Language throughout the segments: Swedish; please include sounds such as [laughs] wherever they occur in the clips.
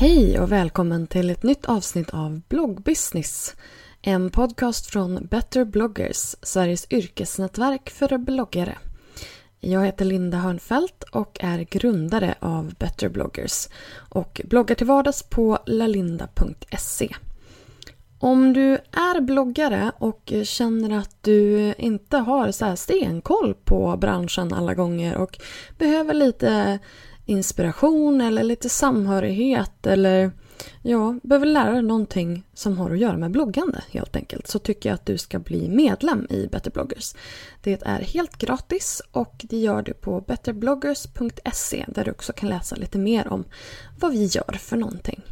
Hej och välkommen till ett nytt avsnitt av Bloggbusiness. En podcast från Better bloggers, Sveriges yrkesnätverk för bloggare. Jag heter Linda Hörnfeldt och är grundare av Better bloggers och bloggar till vardags på lalinda.se. Om du är bloggare och känner att du inte har så här stenkoll på branschen alla gånger och behöver lite inspiration eller lite samhörighet eller ja, behöver lära dig någonting som har att göra med bloggande helt enkelt så tycker jag att du ska bli medlem i Better bloggers. Det är helt gratis och det gör du på betterbloggers.se där du också kan läsa lite mer om vad vi gör för någonting.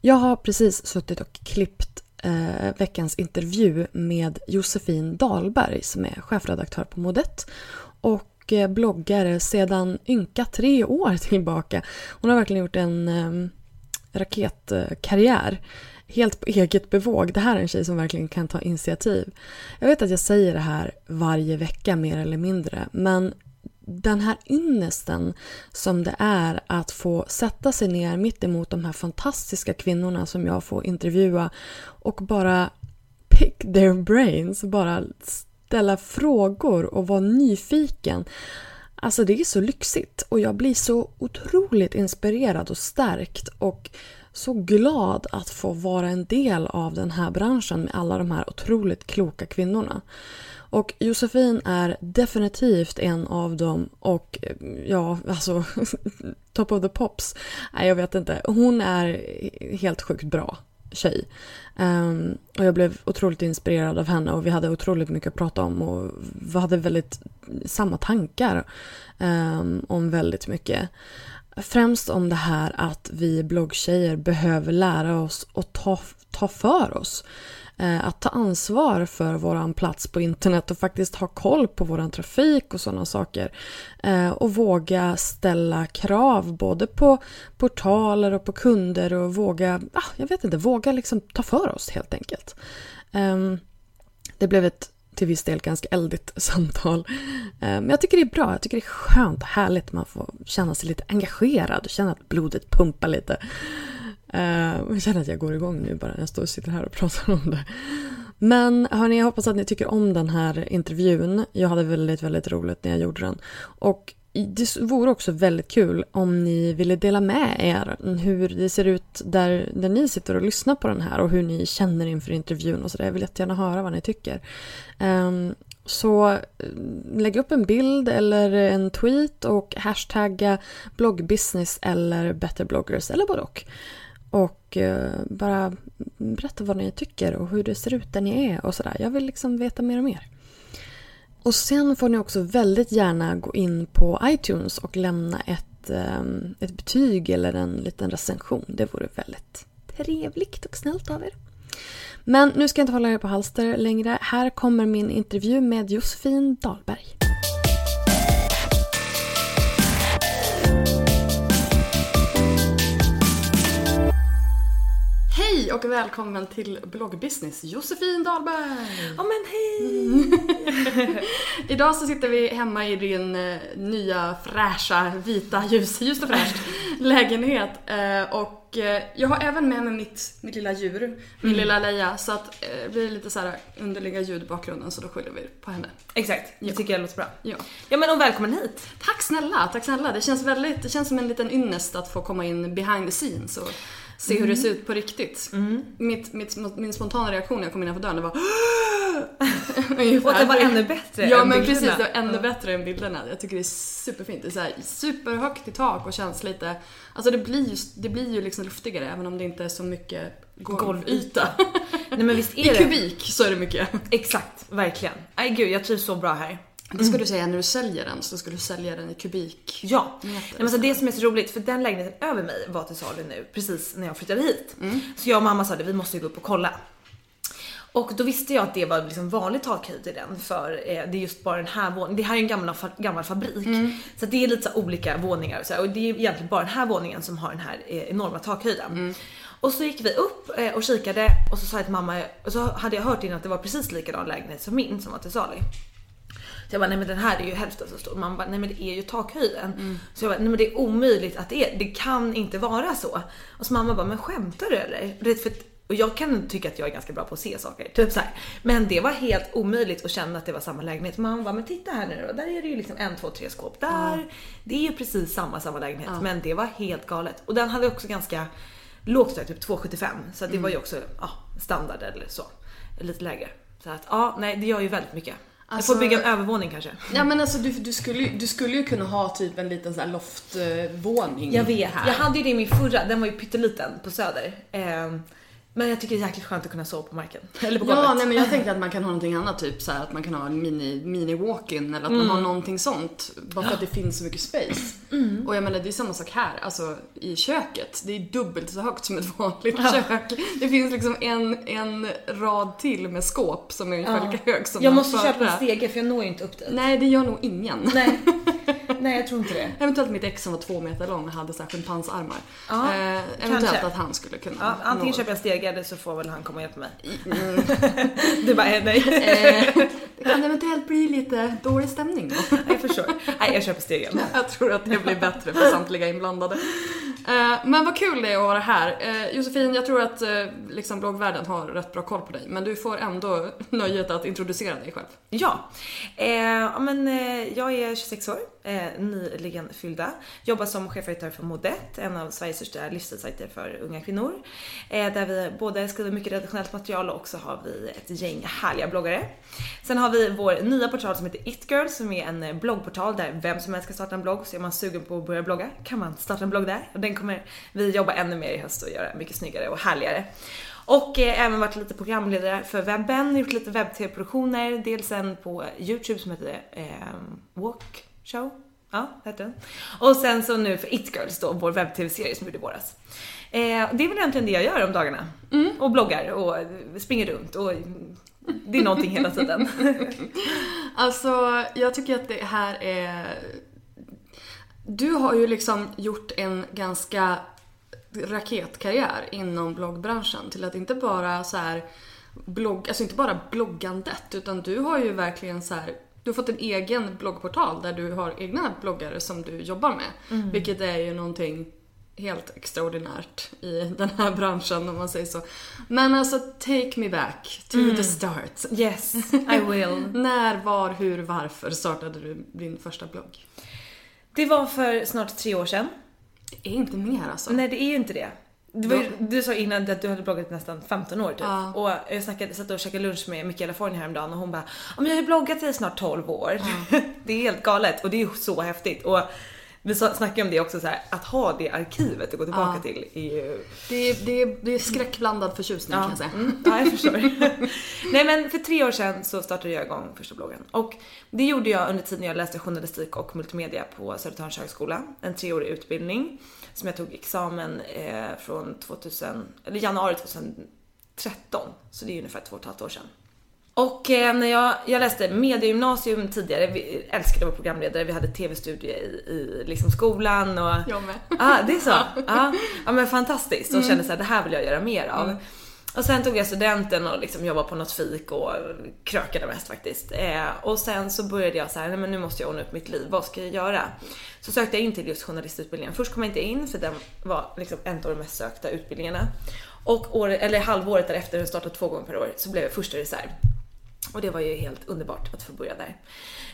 Jag har precis suttit och klippt eh, veckans intervju med Josefin Dahlberg som är chefredaktör på Modet och och eh, bloggare sedan ynka tre år tillbaka. Hon har verkligen gjort en ehm, raketkarriär. Helt på eget bevåg. Det här är en tjej som verkligen kan ta initiativ. Jag vet att jag säger det här varje vecka mer eller mindre. Men den här ynnesten som det är att få sätta sig ner mitt emot de här fantastiska kvinnorna som jag får intervjua och bara pick their brains, bara ställa frågor och vara nyfiken. Alltså det är så lyxigt och jag blir så otroligt inspirerad och stärkt och så glad att få vara en del av den här branschen med alla de här otroligt kloka kvinnorna. Och Josefin är definitivt en av dem och eh, ja, alltså [laughs] top of the pops. Nej, jag vet inte. Hon är helt sjukt bra tjej. Um, och jag blev otroligt inspirerad av henne och vi hade otroligt mycket att prata om och vi hade väldigt samma tankar um, om väldigt mycket. Främst om det här att vi bloggtjejer behöver lära oss att ta, ta för oss. Eh, att ta ansvar för vår plats på internet och faktiskt ha koll på vår trafik och sådana saker. Eh, och våga ställa krav både på portaler och på kunder och våga, ah, jag vet inte, våga liksom ta för oss helt enkelt. Ehm, det blev ett till viss del ganska eldigt [laughs] samtal. Eh, men jag tycker det är bra, jag tycker det är skönt och härligt. Man får känna sig lite engagerad och känna att blodet pumpar lite. Eh, jag känner att jag går igång nu bara när jag står och sitter här och [laughs] pratar om det. Men hörni, jag hoppas att ni tycker om den här intervjun. Jag hade väldigt, väldigt roligt när jag gjorde den. Och det vore också väldigt kul om ni ville dela med er hur det ser ut där, där ni sitter och lyssnar på den här och hur ni känner inför intervjun och sådär. Jag vill jättegärna höra vad ni tycker. Um, så eh, lägg upp en bild eller en tweet och hashtagga bloggbusiness eller betterbloggers eller både och. Och eh, bara berätta vad ni tycker och hur det ser ut där ni är och sådär. Jag vill liksom veta mer och mer. Och sen får ni också väldigt gärna gå in på iTunes och lämna ett, ehm, ett betyg eller en liten recension. Det vore väldigt trevligt och snällt av er. Men nu ska jag inte hålla er på halster längre. Här kommer min intervju med Josefin Dahlberg. Och välkommen till bloggbusiness Josefin Dahlberg! Ja men hej! [laughs] Idag så sitter vi hemma i din eh, nya fräscha, vita, ljus, ljust och fräscht [laughs] lägenhet. Eh, och eh, jag har även med mig mitt, mitt lilla djur, min lilla Leia. Så att det blir lite så här underliga ljud i bakgrunden så då skyller vi på henne. Exakt, det Ja. tycker jag låter bra. Ja. Ja men och välkommen hit! Tack snälla, tack snälla. Det känns väldigt, det känns som en liten ynnest att få komma in behind the scenes och se hur det ser ut på riktigt. Mitt, mitt, min spontana reaktion när jag kom innanför dörren var [laughs] Och att det var ännu bättre Ja än men bilderna. precis, det var ännu bättre än bilderna. Jag tycker det är superfint. Det är så här superhögt i tak och känns lite... Alltså det blir ju, det blir ju liksom luftigare även om det inte är så mycket golvyta. [laughs] Nej men visst I är det? kubik så är det mycket. Exakt, verkligen. Nej gud jag trivs så bra här. Det ska du säga när du säljer den, så ska du sälja den i kubik. Ja, Nej, men så det som är så roligt för den lägenheten över mig var till salu nu precis när jag flyttade hit. Så jag och mamma sa det, vi måste gå upp och kolla. Och då visste jag att det var liksom vanlig takhöjd i den för eh, det är just bara den här våningen. Det här är en gammal, gammal fabrik. Så att det är lite så olika våningar och, så här, och det är egentligen bara den här våningen som har den här eh, enorma takhöjden. Och så gick vi upp eh, och kikade och så sa jag till mamma, och så hade jag hört innan att det var precis likadan lägenhet som min som var till salu. Så jag bara, nej men den här är ju hälften så stor. Man bara, nej men det är ju takhöjden. Så jag bara, nej men det är omöjligt att det är, det kan inte vara så. Och så mamma bara, men skämtar du eller? För och jag kan tycka att jag är ganska bra på att se saker, typ så här. Men det var helt omöjligt att känna att det var samma lägenhet. Mamma bara, men titta här nu då, där är det ju liksom en, två, tre skåp. Där, det är ju precis samma, samma lägenhet. Men det var helt galet. Och den hade också ganska lågt tak, typ 2,75. Så det var ju också ja, standard eller så. Lite lägre. Så att ja, nej det gör ju väldigt mycket. Jag Alltså- får bygga en övervåning kanske. Ja men alltså du, du, skulle, du skulle ju kunna ha typ en liten sån loftvåning Jag vet. här. Jag hade ju det i min förra, den var ju pytteliten på Söder. Ehm, men jag tycker det är jäkligt skönt att kunna sova på marken. [laughs] Eller på golvet. Ja, nej men jag tänkte att man [laughs] kan ha någonting annat, typ så här att man kan ha en mini, mini walk-in eller att man har någonting sånt. Bara för att det finns så mycket space. Och jag menar det är samma sak här, alltså i köket. Det är dubbelt så högt som ett vanligt kök. Det finns liksom en, en rad till med skåp som är ungefär lika hög som jag måste köpa en stege för jag når ju inte upp dit. Nej, det gör nog ingen. Nej. [laughs] nej, jag tror inte det. Eventuellt mitt ex som var två meter lång och hade så här schimpansarmar. Ja, eh, eventuellt kanske. att han skulle kunna Ja, antingen nå. köper jag eller så får väl han komma och hjälpa mig. [laughs] Mm. du bara, eh, nej. Eh, det kan eventuellt bli lite dålig stämning då. jag förstår. Nej, jag köper stegen. [laughs] Jag tror att det blir bättre för samtliga inblandade. Eh, Men vad kul det är att vara här. Eh, Josefin, jag tror att eh, liksom bloggvärlden har rätt bra koll på dig, men du får ändå [laughs] nöjet att introducera dig själv. Ja, eh, men, jag är 26 år, eh, nyligen fyllda. Jobbar som chefredaktör för Modet, en av Sveriges största livsstilssajter för unga kvinnor. Eh, där vi både skriver mycket redaktionellt material och också har vi ett gäng härliga bloggare. Sen har vi vår nya portal som heter Itgirl som är en bloggportal där vem som helst kan starta en blogg. Så är man sugen på att börja blogga kan man starta en blogg där. Och den kommer vi jobba ännu mer i höst och göra mycket snyggare och härligare. Och eh, även varit lite programledare för webben, gjort lite webb-tv-produktioner. Dels en på Youtube som heter eh, Walk Show. Ja, det heter den. Och sen så nu för It Girls då, vår webb-tv-serie som gjorde i våras. Eh, det är väl egentligen det jag gör om dagarna. Och bloggar och springer runt och det är någonting hela tiden. [laughs] Alltså, jag tycker att det här är... Du har ju liksom gjort en ganska raketkarriär inom bloggbranschen till att inte bara så här blogg, alltså inte bara bloggandet utan du har ju verkligen så här du har fått en egen bloggportal där du har egna bloggare som du jobbar med. Vilket är ju någonting helt extraordinärt i den här branschen om man säger så. Men alltså, take me back to the start. Yes, I will. [laughs] När, var, hur, varför startade du din första blogg? Det var för snart tre år sedan. Det är inte mer alltså. Nej det är ju inte det. Du, ju, du sa innan att du hade bloggat nästan 15 år typ. Ja. Och jag snackade, satt och käkade lunch med Michaela Forni häromdagen och hon bara "Ja, men jag har ju bloggat i snart 12 år. [laughs] det är helt galet och det är ju så häftigt. Och vi snackade om det också så här, att ha det arkivet att gå tillbaka Ja. till är ju... Det, är, det, är, det är skräckblandad förtjusning kan jag säga. Mm, ja, jag förstår. [laughs] Nej men för tre år sedan så startade jag igång första bloggen. Och det gjorde jag under tiden jag läste journalistik och multimedia på Södertörns högskola. En treårig utbildning som jag tog examen eh, från 2000, eller januari 2013. Så det är ungefär två och ett halvt år sedan. Och eh, när jag, jag läste mediegymnasium tidigare, vi älskade att vara programledare, vi hade tv-studie i, i liksom skolan och Jag med. ah, det är så? [laughs] Ja, ah, men fantastiskt och kände så här, det här vill jag göra mer av. Och sen tog jag studenten och liksom jobbade på något fik och krökade mest faktiskt. Eh, och sen så började jag så här, nej men nu måste jag ordna upp mitt liv, vad ska jag göra? Så sökte jag in till just journalistutbildningen. Först kom jag inte in för den var liksom en av de mest sökta utbildningarna. Och år, eller halvåret därefter, den startade två gånger per år, så blev jag första reserv. Och det var ju helt underbart att få börja där.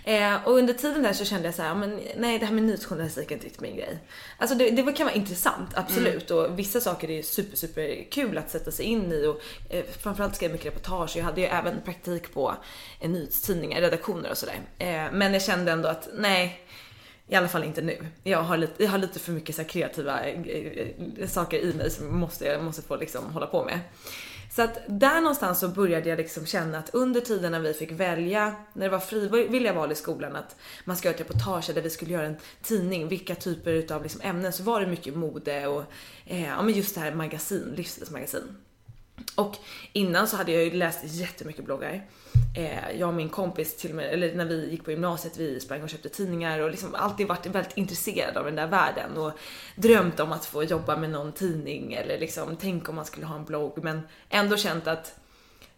Eh, och under tiden där så kände jag så här, men nej det här med nyhetsjournalistik är inte riktigt min grej. Alltså det, det kan vara intressant, absolut. Mm. Och vissa saker är super, super kul att sätta sig in i och eh, framförallt skrev jag mycket reportage. Jag hade ju även praktik på eh, nyhetstidningar, redaktioner och sådär. Eh, men jag kände ändå att nej, i alla fall inte nu. Jag har lite, jag har lite för mycket så kreativa eh, eh, saker i mig som måste, jag måste få liksom hålla på med. Så att där någonstans så började jag liksom känna att under tiden när vi fick välja, när det var frivilliga val i skolan, att man ska göra ett reportage där vi skulle göra en tidning, vilka typer utav liksom ämnen, så var det mycket mode och eh, ja, men just det här magasin, livsstilsmagasin. Och innan så hade jag ju läst jättemycket bloggar. Eh, jag och min kompis till och med, eller när vi gick på gymnasiet, vi sprang och köpte tidningar och liksom alltid varit väldigt intresserad av den där världen och drömt om att få jobba med någon tidning eller liksom tänk om man skulle ha en blogg. Men ändå känt att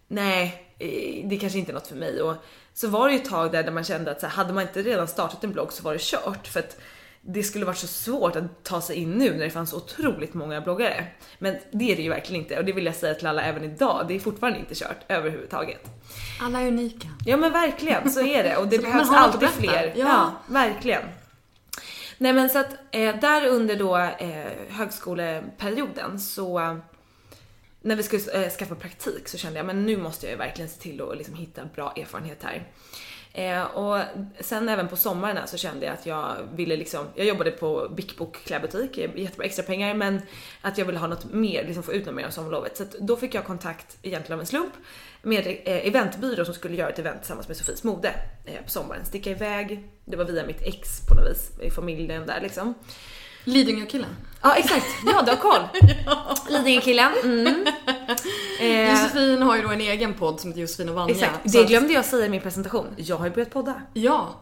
nej, eh, det kanske inte är något för mig. Och så var det ju ett tag där, där man kände att så här, hade man inte redan startat en blogg så var det kört. För att det skulle varit så svårt att ta sig in nu när det fanns otroligt många bloggare. Men det är det ju verkligen inte och det vill jag säga till alla även idag. Det är fortfarande inte kört överhuvudtaget. Alla är unika. Ja men verkligen, så är det och det behövs alltid fler. Ja. ja. verkligen. Nej men så att eh, där under då eh, högskoleperioden så eh, när vi skulle eh, skaffa praktik så kände jag men nu måste jag ju verkligen se till att liksom hitta bra erfarenhet här. Eh, och sen även på sommaren så kände jag att jag ville liksom, jag jobbade på Big Book klädbutik, eh, jättebra extra pengar men att jag ville ha något mer, liksom få ut något mer av sommarlovet. Så då fick jag kontakt egentligen av en slump med eh, eventbyrå som skulle göra ett event tillsammans med Sofies mode eh, på sommaren. Sticka iväg, det var via mitt ex på något vis, i familjen där liksom. Lidingö-killen. Ja exakt, ja du har koll. [laughs] ja. Lidingö-killen. Mm. Eh, Josefin har ju då en egen podd som heter Josefin och Vanja. Exakt, det glömde jag säga i min presentation. Jag har ju börjat podda. Ja.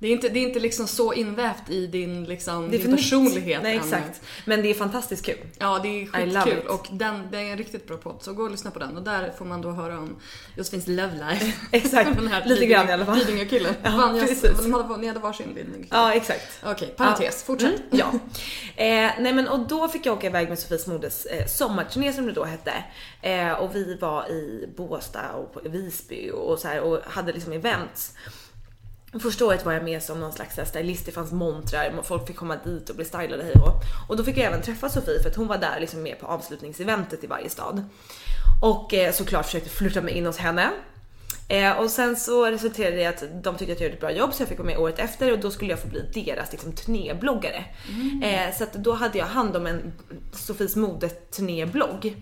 Det är inte, det är inte liksom så invävt i din, liksom, din personlighet Nej, exakt. Men det är fantastiskt kul. Ja, det är skitkul. Och den, det är en riktigt bra podd, så gå och lyssna på den. Och där får man då höra om Josefins love life. [laughs] exakt, [laughs] lite grann i alla fall. Lidingö-killen. Ja, precis. Ni hade varsin Lidingö-kille. Ja, exakt. Okej, okay, parentes. Ja. Fortsätt. Mm, ja. [laughs] Eh, nej men och då fick jag åka iväg med Sofies Modes eh, sommarturné som det då hette. Eh, och vi var i Båstad och Visby och, och så här, och hade liksom events. Första året var jag med som någon slags stylist, det fanns montrar, folk fick komma dit och bli stylade hej och Och då fick jag även träffa Sofie för att hon var där liksom med på avslutningseventet i varje stad. Och eh, såklart försökte flytta mig in hos henne. Eh, och sen så resulterade det i att de tyckte att jag gjorde ett bra jobb så jag fick vara med året efter och då skulle jag få bli deras liksom, turnébloggare. Mm. Eh, så då hade jag hand om en Sofies modeturnéblogg.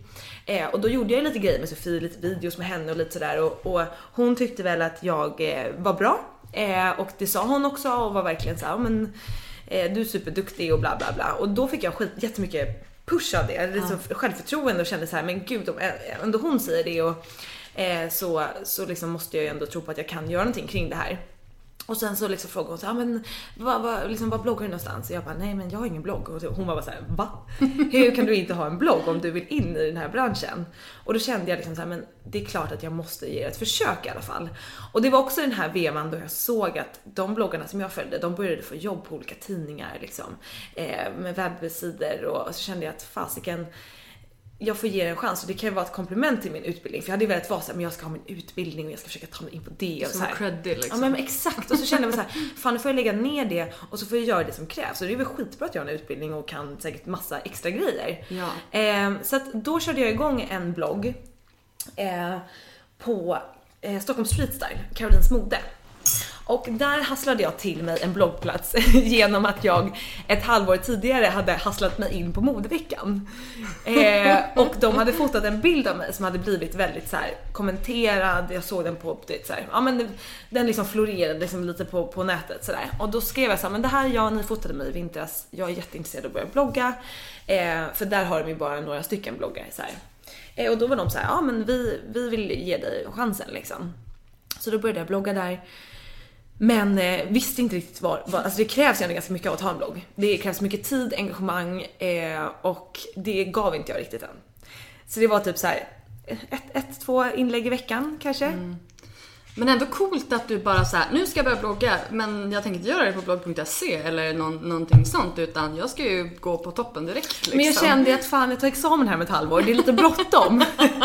Eh, och då gjorde jag lite grejer med Sofie, lite videos med henne och lite sådär och, och hon tyckte väl att jag eh, var bra Eh, och det sa hon också och var verkligen så här, men eh, du är superduktig och bla bla bla. Och då fick jag skit, jättemycket push av det, ja. liksom självförtroende och kände så här, men gud om ändå hon säger det och eh, så, så liksom måste jag ju ändå tro på att jag kan göra någonting kring det här. Och sen så liksom frågade hon så ah, men vad, vad, liksom, vad bloggar du någonstans? Och jag bara, nej men jag har ingen blogg. Och hon bara bara såhär, va? Hur kan du inte ha en blogg om du vill in i den här branschen? Och då kände jag liksom så här, men det är klart att jag måste ge ett försök i alla fall. Och det var också den här vevan då jag såg att de bloggarna som jag följde, de började få jobb på olika tidningar liksom. Eh, med webbsidor och så kände jag att fasiken, jag får ge det en chans och det kan ju vara ett komplement till min utbildning. För jag hade ju velat vara såhär, men jag ska ha min utbildning och jag ska försöka ta mig in på det. Och som så creddy liksom. Ja men exakt. Och så kände jag så här, fan nu får jag lägga ner det och så får jag göra det som krävs. Och det är väl skitbra att jag har en utbildning och kan säkert massa extra grejer. Ja. Eh, så att då körde jag igång en blogg eh, på eh, Stockholm Street Style, Karolins mode. Och där hasslade jag till mig en bloggplats [laughs] genom att jag ett halvår tidigare hade hasslat mig in på modeveckan. Eh, och de hade fotat en bild av mig som hade blivit väldigt så här, kommenterad, jag såg den på, det, så här, ja men den liksom florerade liksom lite på, på nätet sådär. Och då skrev jag så här, men det här är jag, ni fotade mig i vintras, jag är jätteintresserad av att börja blogga. Eh, för där har de ju bara några stycken bloggar så eh, och då var de såhär, ja men vi, vi vill ge dig chansen liksom. Så då började jag blogga där. Men eh, visste inte riktigt vad, vad, alltså det krävs ju ändå ganska mycket av att ha en blogg. Det krävs mycket tid, engagemang eh, och det gav inte jag riktigt än. Så det var typ så här, ett, ett, två inlägg i veckan kanske. Men ändå coolt att du bara så här, nu ska jag börja blogga men jag tänker inte göra det på blogg.se eller någon, någonting sånt utan jag ska ju gå på toppen direkt liksom. Men jag kände att fan jag tar examen här med ett halvår, det är lite bråttom.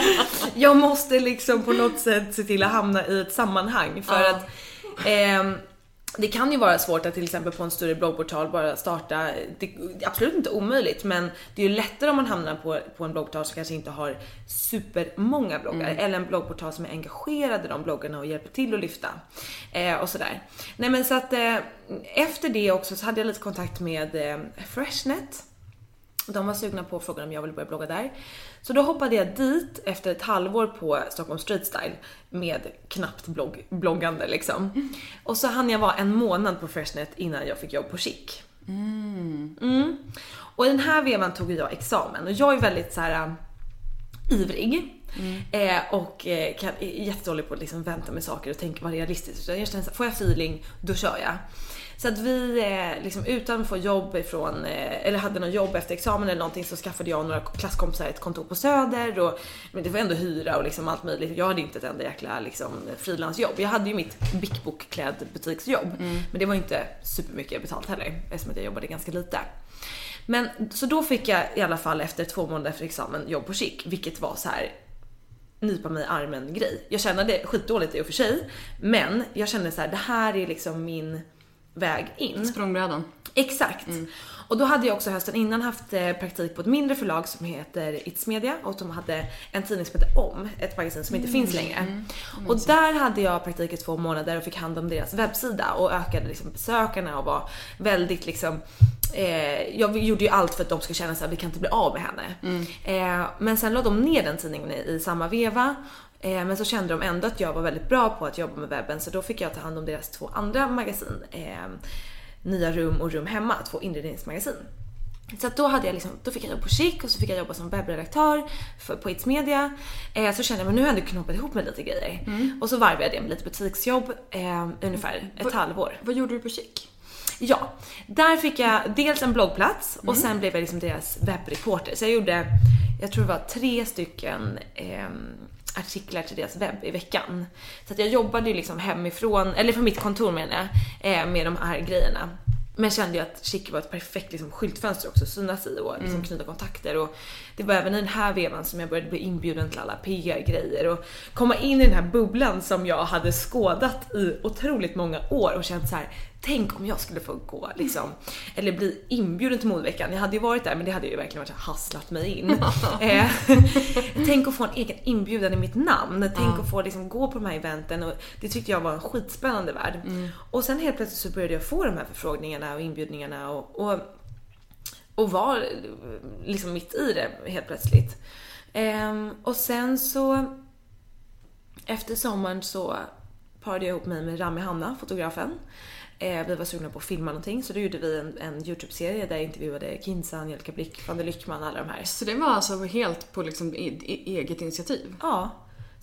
[laughs] jag måste liksom på något sätt se till att hamna i ett sammanhang för Ja. att ehm, det kan ju vara svårt att till exempel på en större bloggportal bara starta, det är absolut inte omöjligt men det är ju lättare om man hamnar på, på en bloggportal som kanske inte har supermånga bloggar eller en bloggportal som är engagerad i de bloggarna och hjälper till att lyfta. Eh, och sådär. Nej men så att eh, efter det också så hade jag lite kontakt med eh, Freshnet. De var sugna på frågan om jag ville börja blogga där. Så då hoppade jag dit efter ett halvår på Stockholm Street Style med knappt blogg, bloggande liksom. Och så hann jag vara en månad på Freshnet innan jag fick jobb på Chic. Mm. Och i den här vevan tog jag examen och jag är väldigt så här äh, ivrig. Eh, och eh, kan, är jättedålig på att liksom vänta med saker och tänka vara realistiskt. Så jag känner så här, får jag feeling, då kör jag. Så att vi eh, liksom utan att få jobb ifrån, eh, eller hade någon jobb efter examen eller någonting så skaffade jag och några klasskompisar ett kontor på Söder och men det var ändå hyra och liksom allt möjligt. Jag hade inte ett enda jäkla liksom, frilansjobb. Jag hade ju mitt Bic Book klädbutiksjobb men det var inte supermycket betalt heller eftersom att jag jobbade ganska lite. Men så då fick jag i alla fall efter två månader efter examen jobb på Chic, vilket var så här nypa mig i armen grej. Jag kände det skitdåligt i och för sig, men jag kände så här, det här är liksom min väg in. Språngbrädan. Exakt. Mm. Och då hade jag också hösten innan haft eh, praktik på ett mindre förlag som heter It's Media och de hade en tidning som heter Om, ett magasin som inte Mm. finns längre. Och där hade jag praktik i två månader och fick hand om deras webbsida och ökade liksom besökarna och var väldigt liksom Eh, jag gjorde ju allt för att de ska känna att vi kan inte bli av med henne. Eh, men sen la de ner den tidningen i, i samma veva. Eh, men så kände de ändå att jag var väldigt bra på att jobba med webben så då fick jag ta hand om deras två andra magasin. Eh, Nya Rum och Rum Hemma, två inredningsmagasin. Så att då, hade jag liksom, då fick jag jobba på Chic och så fick jag jobba som webbredaktör för, på It's Media. Eh, så kände jag men nu har jag ändå knoppat ihop med lite grejer. Och så varvade jag det med lite butiksjobb eh, ungefär ett Vad- halvår. Vad gjorde du på Chic? Ja, där fick jag dels en bloggplats och sen blev jag liksom deras webbreporter. Så jag gjorde, jag tror det var tre stycken ehm, artiklar till deras webb i veckan. Så att jag jobbade ju liksom hemifrån, eller från mitt kontor menar jag, eh, med de här grejerna. Men kände ju att Chic var ett perfekt liksom, skyltfönster också att synas i och liksom, knyta kontakter. Och det var även i den här vevan som jag började bli inbjuden till alla PR-grejer och komma in i den här bubblan som jag hade skådat i otroligt många år och känt så här. Tänk om jag skulle få gå liksom, eller bli inbjuden till modeveckan. Jag hade ju varit där men det hade ju verkligen varit hasslat mig in. [laughs] eh, [laughs] tänk att få en egen inbjudan i mitt namn. Tänk att få liksom, gå på de här eventen och det tyckte jag var en skitspännande värld. Och sen helt plötsligt så började jag få de här förfrågningarna och inbjudningarna och, och och var liksom mitt i det helt plötsligt. Ehm, och sen så efter sommaren så parade jag ihop mig med Rami Hanna, fotografen. Eh, vi var sugna på att filma någonting så då gjorde vi en, en Youtube-serie där jag intervjuade Kinsa, Angelica Blick, van der Lyckman, alla de här. Så det var alltså helt på liksom e- e- eget initiativ? Ja,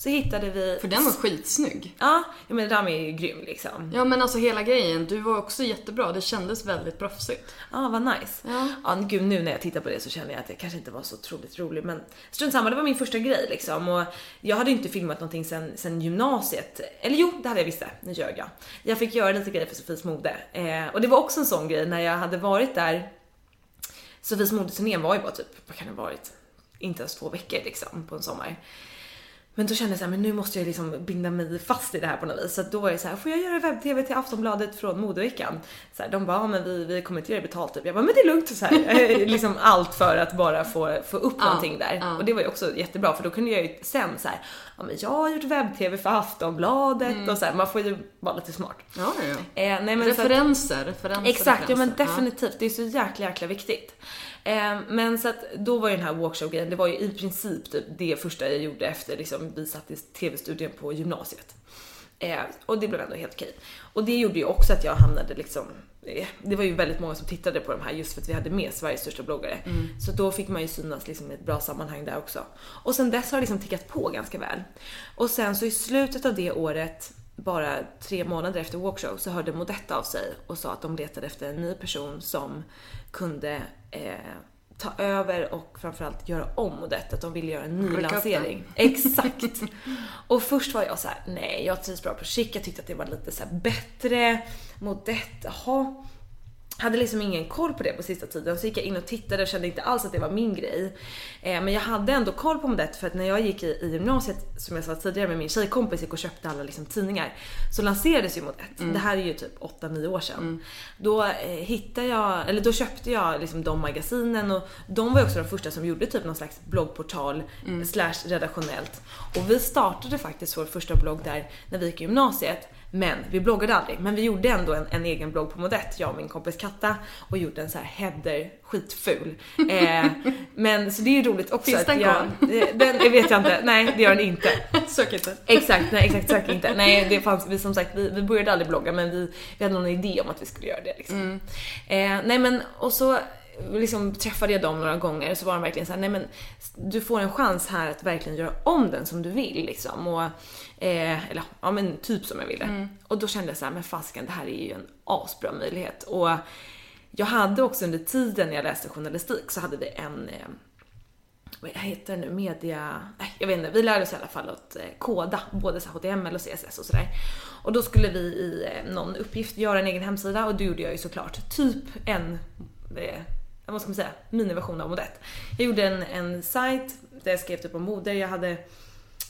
så hittade vi... För den var skitsnygg. Ja, men Rami är ju grym liksom. Ja men alltså hela grejen, du var också jättebra. Det kändes väldigt proffsigt. Ja, vad nice. Ja. Ja, gud nu när jag tittar på det så känner jag att det kanske inte var så otroligt roligt men strunt samma, det var min första grej liksom och jag hade inte filmat någonting sen, sen gymnasiet. Eller jo, det hade jag visst nu ljög jag. Jag fick göra lite grejer för Sofies mode eh, och det var också en sån grej när jag hade varit där. Sofies modeturnén var ju bara typ, vad kan det ha varit? Inte ens två veckor liksom på en sommar. Men då kände jag såhär, men nu måste jag liksom binda mig fast i det här på något vis. Så då var jag så här, får jag göra webb-tv till Aftonbladet från modeveckan? Så här, de bara, ja, men vi, vi kommer inte göra betalt typ. Jag bara, men det är lugnt. Så här, liksom allt för att bara få, få upp Ja, någonting där. ja. Och det var ju också jättebra för då kunde jag ju sen så här, ja men jag har gjort webb-tv för Aftonbladet och så här, man får ju vara lite smart. Ja, ja, ja. Eh, nej, men så att- Referenser, referenser, Exakt, ja men referenser. definitivt. Det är så jäkla jäkla viktigt. Eh, men så att då var ju den här walkshow-grejen, det var ju i princip typ det första jag gjorde efter liksom vi satt i tv-studion på gymnasiet. Eh, och det blev ändå helt okej. Och det gjorde ju också att jag hamnade liksom, eh, det var ju väldigt många som tittade på de här just för att vi hade med Sveriges största bloggare. Så då fick man ju synas liksom i ett bra sammanhang där också. Och sen dess har det liksom tickat på ganska väl. Och sen så i slutet av det året bara tre månader efter Walkshow så hörde Modetta av sig och sa att de letade efter en ny person som kunde eh, ta över och framförallt göra om Modette. Att de ville göra en ny lansering. Exakt. och först var jag så här: nej jag trivs bra på chic. Jag tyckte att det var lite så bättre. Modette, jaha hade liksom ingen koll på det på sista tiden så gick jag in och tittade och kände inte alls att det var min grej. Eh, men jag hade ändå koll på Modette för att när jag gick i, i gymnasiet som jag sa tidigare med min tjejkompis gick och köpte alla liksom, tidningar så lanserades ju Modette. Det här är ju typ 8-9 år sedan. Då eh, hittade jag, eller då köpte jag liksom de magasinen och de var ju också de första som gjorde typ någon slags bloggportal slash redaktionellt. Och vi startade faktiskt vår första blogg där när vi gick i gymnasiet. Men vi bloggade aldrig. Men vi gjorde ändå en, en egen blogg på Modette, jag och min kompis Katta. Och gjorde en så här header, skitful. Eh, [laughs] men så det är ju roligt också. Finns den kvar? eh, Den det vet jag inte. Nej, det gör den inte. [laughs] Sök inte. Exakt, nej exakt sök inte. Nej det fanns, vi som sagt, vi, vi började aldrig blogga men vi, vi hade någon idé om att vi skulle göra det liksom. Eh, nej men och så liksom träffade jag dem några gånger så var de verkligen så här, nej men du får en chans här att verkligen göra om den som du vill liksom. Och, eh, eller ja men typ som jag ville. Och då kände jag så här, men fasken det här är ju en asbra möjlighet. Och jag hade också under tiden när jag läste journalistik så hade vi en eh, vad heter det nu, media, nej jag vet inte, vi lärde oss i alla fall att eh, koda, både så HTML och CSS och sådär. Och då skulle vi i eh, någon uppgift göra en egen hemsida och då gjorde jag ju såklart typ en, eh, vad ska man säga, miniversion av Modette. Jag gjorde en, en sajt där jag skrev typ om moder, jag hade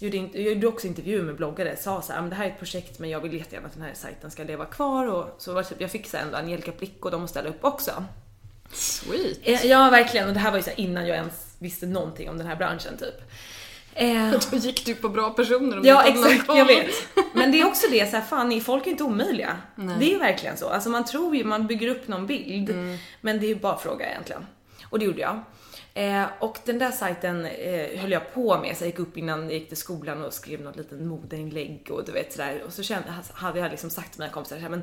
gjorde, in- jag gjorde också intervjuer med bloggare, sa så här, men det här är ett projekt men jag vill jättegärna att den här sajten ska leva kvar och så var det typ, jag fick så här ändå Angelica Blick och de att ställa upp också. Sweet. Eh, Ja verkligen och det här var ju så innan jag ens visste någonting om den här branschen typ. Eh, [laughs] Då gick du på bra personer om ja exakt, jag vet. Men det är också det, så här, fan ni folk är inte omöjliga. Nej. Det är ju verkligen så. Alltså man tror ju, man bygger upp någon bild. Mm. Men det är ju bara fråga egentligen. Och det gjorde jag. Eh, och den där sajten eh, höll jag på med, så jag gick upp innan jag gick till skolan och skrev något litet modeinlägg och du vet sådär. Och så kände, hade jag liksom sagt till mina kompisar så här, men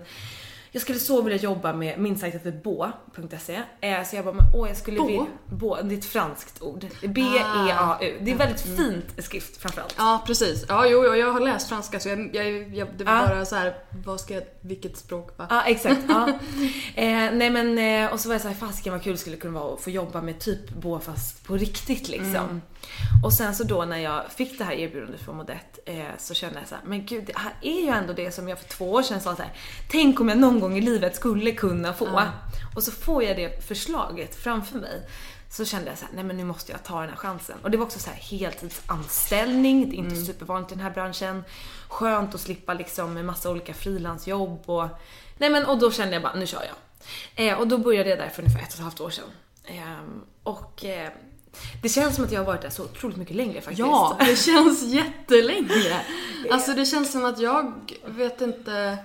jag skulle så vilja jobba med, min sajt heter bo.se. Eh, så jag bara, men, åh jag skulle Bo? vilja, bo, det är ett franskt ord. B-E-A-U. Det är väldigt fint skrift framförallt. Ja, precis. Ja, jo, jo, jag har läst franska så jag, jag, jag, det var Ja. bara så här, vad ska jag, vilket språk? Va? Ja exakt. Ja. [laughs] Eh, nej men eh, och så var jag såhär, fasiken vad kul det skulle kunna vara att få jobba med typ Boa fast på riktigt liksom. Och sen så då när jag fick det här erbjudandet från Modette eh, så kände jag så här, men gud det här är ju ändå det som jag för två år sedan sa så här. tänk om jag någon gång i livet skulle kunna få. Och så får jag det förslaget framför mig. Så kände jag så här, nej men nu måste jag ta den här chansen. Och det var också så här heltidsanställning, det är inte supervanligt i den här branschen. Skönt att slippa liksom en massa olika frilansjobb och... Nej men och då kände jag bara, nu kör jag. Eh, och då började jag där för ungefär ett och ett halvt år sedan. Ehm, och eh, det känns som att jag har varit där så otroligt mycket längre faktiskt. Ja, det [laughs] känns jättelänge. Alltså det känns som att jag vet inte...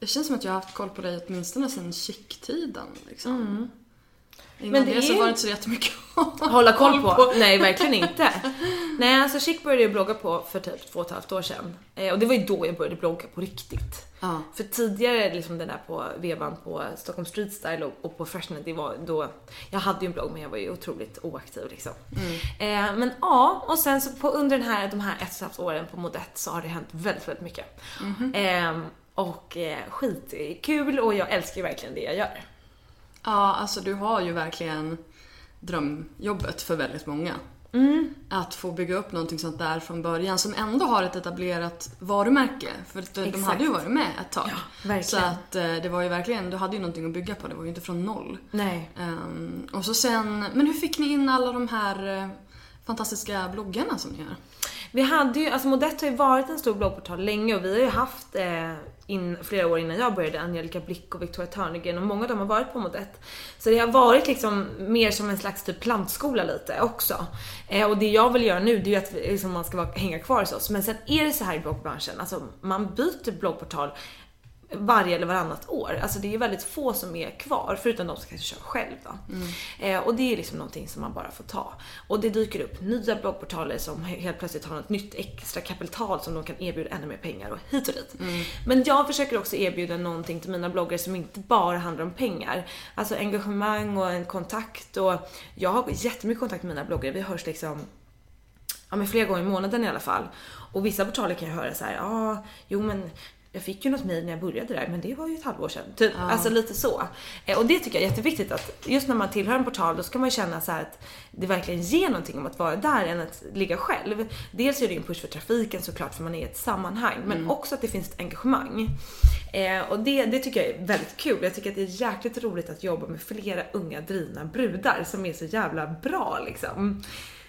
Det känns som att jag har haft koll på dig åtminstone sedan chic-tiden. Liksom. Innan Mm. Men det det, så är- var det inte så jättemycket att Hålla koll på? Nej, verkligen inte. Nej, alltså Chic började jag blogga på för typ två och ett halvt år sedan. Eh, och det var ju då jag började blogga på riktigt. Ja. För tidigare, liksom den där på vevan på Stockholm Street Style och, och på Freshnet, det var då, jag hade ju en blogg men jag var ju otroligt oaktiv liksom. Eh, men ja, och sen så på, under den här, de här ett och ett halvt åren på Modette så har det hänt väldigt, väldigt mycket. Eh, och eh, skitkul och jag älskar ju verkligen det jag gör. Ja, alltså du har ju verkligen drömjobbet för väldigt många. Mm. Att få bygga upp någonting sånt där från början som ändå har ett etablerat varumärke. För de Exakt. hade ju varit med ett tag. Ja. Så att eh, det var ju verkligen, du hade ju någonting att bygga på. Det var ju inte från noll. Nej. Ehm, och så sen, men hur fick ni in alla de här eh, fantastiska bloggarna som ni gör? Vi hade ju, alltså Modette har ju varit en stor bloggportal länge och vi har ju haft eh, in, flera år innan jag började Angelica Blick och Victoria Törnegren och många av dem har varit på Modette. Så det har varit liksom mer som en slags typ plantskola lite också. Eh, och det jag vill göra nu det är ju att liksom, man ska vara, hänga kvar hos oss. Men sen är det så här i bloggbranschen, alltså man byter bloggportal varje eller varannat år. Alltså det är väldigt få som är kvar, förutom de som kanske kör själv då. Eh, och det är liksom någonting som man bara får ta. Och det dyker upp nya bloggportaler som he- helt plötsligt har något nytt extra kapital som de kan erbjuda ännu mer pengar och hit och dit. Men jag försöker också erbjuda någonting till mina bloggare som inte bara handlar om pengar. Alltså engagemang och en kontakt och jag har jättemycket kontakt med mina bloggare. Vi hörs liksom ja, men flera gånger i månaden i alla fall. Och vissa portaler kan jag höra så här, ja, ah, jo men jag fick ju något mejl när jag började där, men det var ju ett halvår sedan. Typ. Alltså lite så. Eh, och det tycker jag är jätteviktigt att just när man tillhör en portal, då ska man ju känna så att det verkligen ger någonting om att vara där än att ligga själv. Dels är det en push för trafiken såklart, för man är i ett sammanhang, men också att det finns ett engagemang. Eh, och det, det tycker jag är väldigt kul. Jag tycker att det är jäkligt roligt att jobba med flera unga drivna brudar som är så jävla bra liksom.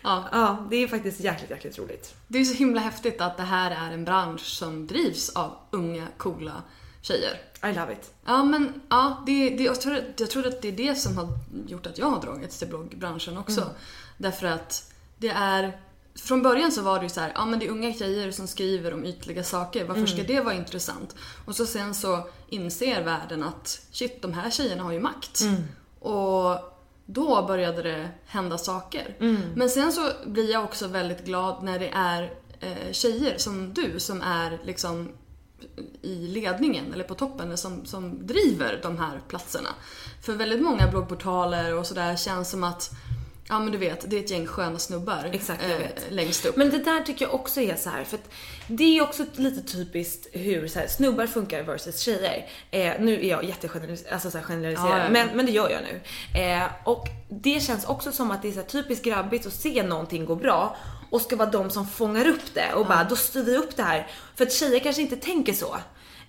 Ja. Ja, det är faktiskt jäkligt, jäkligt roligt. Det är så himla häftigt att det här är en bransch som drivs av unga, coola tjejer. I love it. Ja, men ja, det, det, jag, tror, jag tror att det är det som har gjort att jag har dragits till bloggbranschen också. Mm. Därför att det är... Från början så var det ju så här, ja men det är unga tjejer som skriver om ytliga saker, varför ska Mm. det vara intressant? Och så sen så inser världen att shit, de här tjejerna har ju makt. Mm. Och då började det hända saker. Mm. Men sen så blir jag också väldigt glad när det är eh, tjejer som du som är liksom i ledningen eller på toppen som, som driver de här platserna. För väldigt många bloggportaler och sådär känns som att Ja men du vet, det är ett gäng sköna snubbar eh, Exakt, jag vet. längst upp. Men det där tycker jag också är så här, för att det är också lite typiskt hur så här, snubbar funkar versus tjejer. Eh, nu är jag jättegeneraliserad, alltså så här generaliserad, Ja, ja, ja. Men, men det gör jag nu. Eh, och det känns också som att det är så här typiskt grabbigt att se någonting gå bra och ska vara de som fångar upp det och bara då styr vi upp det här. För att tjejer kanske inte tänker så.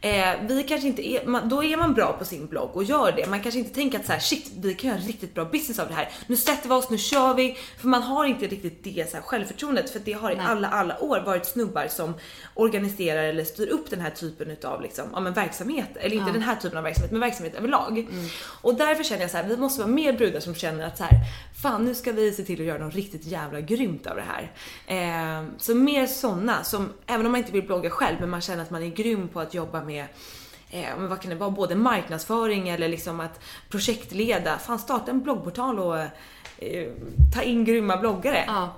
Eh, vi kanske inte är, man, då är man bra på sin blogg och gör det. Man kanske inte tänker att så här, shit, vi kan göra en riktigt bra business av det här. Nu sätter vi oss, nu kör vi. För man har inte riktigt det så här, självförtroendet för det har i Nej. alla, alla år varit snubbar som organiserar eller styr upp den här typen utav liksom, ja, men verksamhet. Eller inte den här typen av verksamhet, men verksamhet överlag. Och därför känner jag så här, vi måste vara mer brudar som känner att så här, fan nu ska vi se till att göra något riktigt jävla grymt av det här. Eh, så mer sådana som, även om man inte vill blogga själv, men man känner att man är grym på att jobba med Eh, men vad kan det vara? Både marknadsföring eller liksom att projektleda. Fan starta en bloggportal och eh, ta in grymma bloggare. Ja.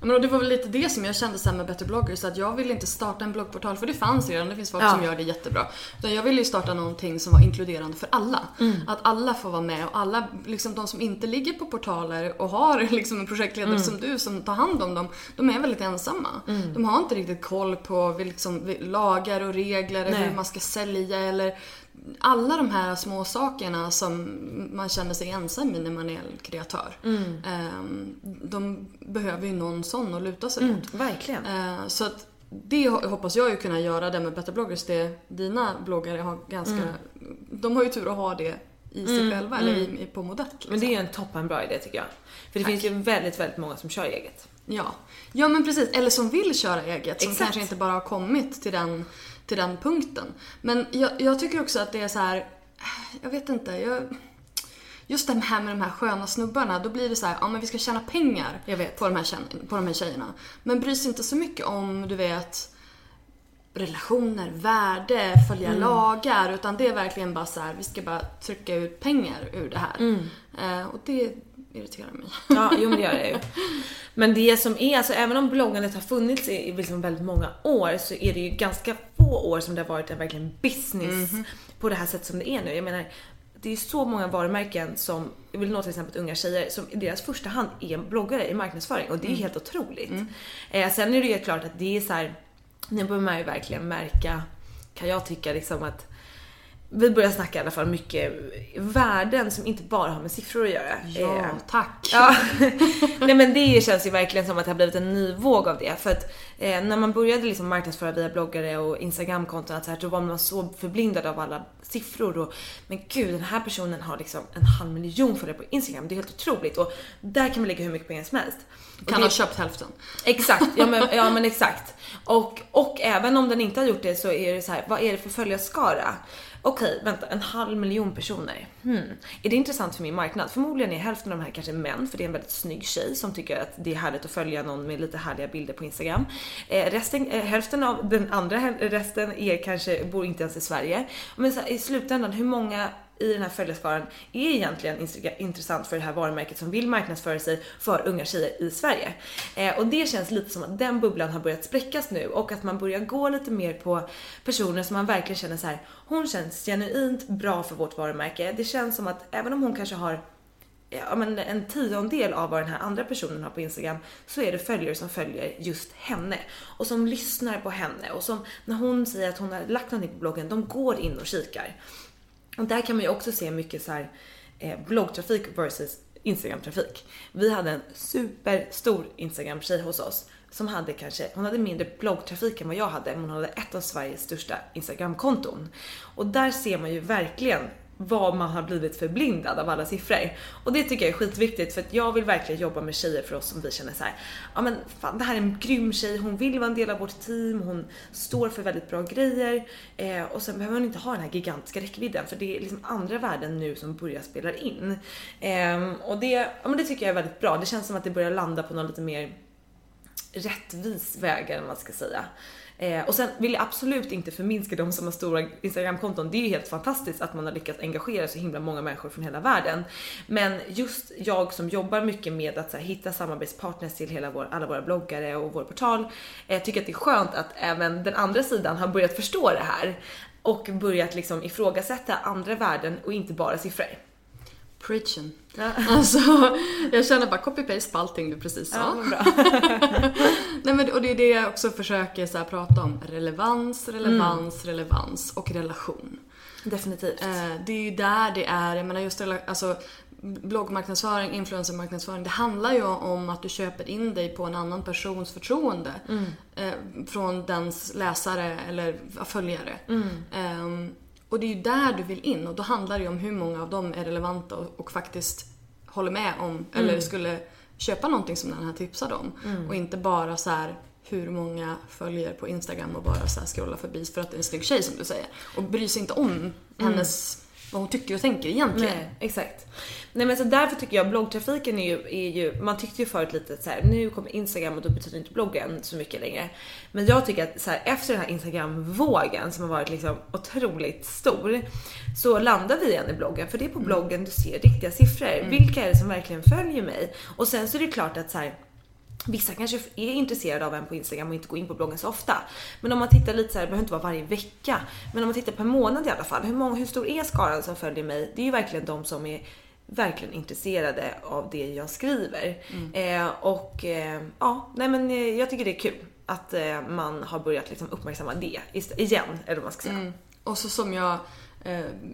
Men och det var väl lite det som jag kände sen med Better bloggers, att jag ville inte starta en bloggportal för det fanns redan, det finns folk Ja. som gör det jättebra. Utan jag ville ju starta någonting som var inkluderande för alla. Att alla får vara med och alla, liksom de som inte ligger på portaler och har [laughs] liksom en projektledare som du som tar hand om dem, de är väldigt ensamma. De har inte riktigt koll på liksom, lagar och regler, Nej. hur man ska sälja eller alla de här små sakerna som man känner sig ensam i när man är kreatör. Ehm, De behöver ju någon sån att luta sig mot. Verkligen. Eh, Så att det ho- hoppas jag ju kunna göra det med Better bloggers. Det dina bloggare har ganska... De har ju tur att ha det i sig själva eller i, i- på modell. Liksom. Men det är en toppenbra idé tycker jag. För det finns ju väldigt, väldigt många som kör eget. Ja. ja, men precis. Eller som vill köra eget. Som Exakt. kanske inte bara har kommit till den, till den punkten. Men jag, jag tycker också att det är så här. Jag vet inte. Jag, just det här med de här sköna snubbarna. Då blir det så här, ja men vi ska tjäna pengar. På, de här, på de här tjejerna. Men bryr sig inte så mycket om, du vet, relationer, värde, följa Mm. lagar. Utan det är verkligen bara så här, vi ska bara trycka ut pengar ur det här. Mm. Eh, och det irriterar mig. Ja, jo men det gör det ju. Men det som är, alltså även om bloggandet har funnits i liksom väldigt många år så är det ju ganska få år som det har varit en verkligen business på det här sättet som det är nu. Jag menar, det är så många varumärken som, jag vill nå till exempel unga tjejer, som i deras första hand är bloggare i marknadsföring och det är ju helt otroligt. Eh, sen är det ju klart att det är så här, nu börjar man ju verkligen märka, kan jag tycka liksom att vi börjar snacka i alla fall mycket värden som inte bara har med siffror att göra. Ja, Eh, tack. [laughs] Ja. Nej men det känns ju verkligen som att det har blivit en ny våg av det. För att eh, när man började liksom marknadsföra via bloggare och instagramkonton så här, då var man så förblindad av alla siffror och men gud den här personen har liksom en halv miljon följare på instagram. Det är helt otroligt och där kan man lägga hur mycket pengar som helst. Och Kan det- ha köpt hälften. Exakt, ja men, ja men [laughs] exakt. Och, och även om den inte har gjort det så är det så här, vad är det för följarskara? Okej, vänta, en halv miljon personer. Hmm. Är det intressant för min marknad? Förmodligen är hälften av de här kanske män, för det är en väldigt snygg tjej som tycker att det är härligt att följa någon med lite härliga bilder på Instagram. Eh, resten, eh, hälften av den andra resten är kanske, bor inte ens i Sverige. Men så här, i slutändan, hur många i den här följarskaran är egentligen intressant för det här varumärket som vill marknadsföra sig för unga tjejer i Sverige. Eh, och det känns lite som att den bubblan har börjat spräckas nu och att man börjar gå lite mer på personer som man verkligen känner så här. hon känns genuint bra för vårt varumärke. Det känns som att även om hon kanske har ja, men en tiondel av vad den här andra personen har på Instagram så är det följare som följer just henne och som lyssnar på henne och som när hon säger att hon har lagt någonting på bloggen, de går in och kikar. Och där kan man ju också se mycket så här eh, bloggtrafik versus Instagram-trafik. Vi hade en superstor Instagram-tjej hos oss som hade kanske, hon hade mindre bloggtrafik än vad jag hade, men hon hade ett av Sveriges största Instagram-konton. Och där ser man ju verkligen vad man har blivit förblindad av alla siffror. Och det tycker jag är skitviktigt för att jag vill verkligen jobba med tjejer för oss som vi känner så här, ja men fan det här är en grym tjej, hon vill vara en del av vårt team, hon står för väldigt bra grejer eh, och sen behöver hon inte ha den här gigantiska räckvidden för det är liksom andra värden nu som börjar spela in. Eh, och det, ja men det tycker jag är väldigt bra, det känns som att det börjar landa på någon lite mer rättvis väg eller vad man ska säga. Eh, och sen vill jag absolut inte förminska de som har stora Instagramkonton. Det är ju helt fantastiskt att man har lyckats engagera så himla många människor från hela världen. Men just jag som jobbar mycket med att här, hitta samarbetspartners till hela vår, alla våra bloggare och vår portal, eh, tycker att det är skönt att även den andra sidan har börjat förstå det här och börjat liksom ifrågasätta andra värden och inte bara siffror. Preaching. Ja. Alltså, jag känner bara copy-paste på allting du precis sa. Ja, bra. [laughs] Nej, men, och det är det jag också försöker så här, prata om. Relevans, relevans, mm. relevans och relation. Definitivt. Eh, det är ju där det är, jag menar just alltså, bloggmarknadsföring, influencermarknadsföring, det handlar ju om att du köper in dig på en annan persons förtroende. Mm. Eh, från dens läsare eller följare. Mm. Eh, och det är ju där du vill in och då handlar det ju om hur många av dem är relevanta och, och faktiskt håller med om mm. eller skulle köpa någonting som den här tipsade om. Mm. Och inte bara så här hur många följer på Instagram och bara så här scrollar förbi för att det är en snygg tjej som du säger. Och bryr sig inte om mm. hennes vad hon tycker och tänker egentligen. Nej, exakt. Nej men så därför tycker jag bloggtrafiken är ju, är ju man tyckte ju förut lite så här, nu kommer Instagram och då betyder inte bloggen så mycket längre. Men jag tycker att så här, efter den här Instagram-vågen som har varit liksom otroligt stor så landar vi igen i bloggen för det är på mm. bloggen du ser riktiga siffror. Mm. Vilka är det som verkligen följer mig? Och sen så är det klart att så här, Vissa kanske är intresserade av en på Instagram och inte går in på bloggen så ofta. Men om man tittar lite så här, det behöver inte vara varje vecka. Men om man tittar per månad i alla fall. Hur, många, hur stor är skaran som följer mig? Det är ju verkligen de som är verkligen intresserade av det jag skriver. Mm. Eh, och eh, ja, nej men eh, jag tycker det är kul att eh, man har börjat liksom uppmärksamma det igen, eller vad man ska säga. Mm. Och så som jag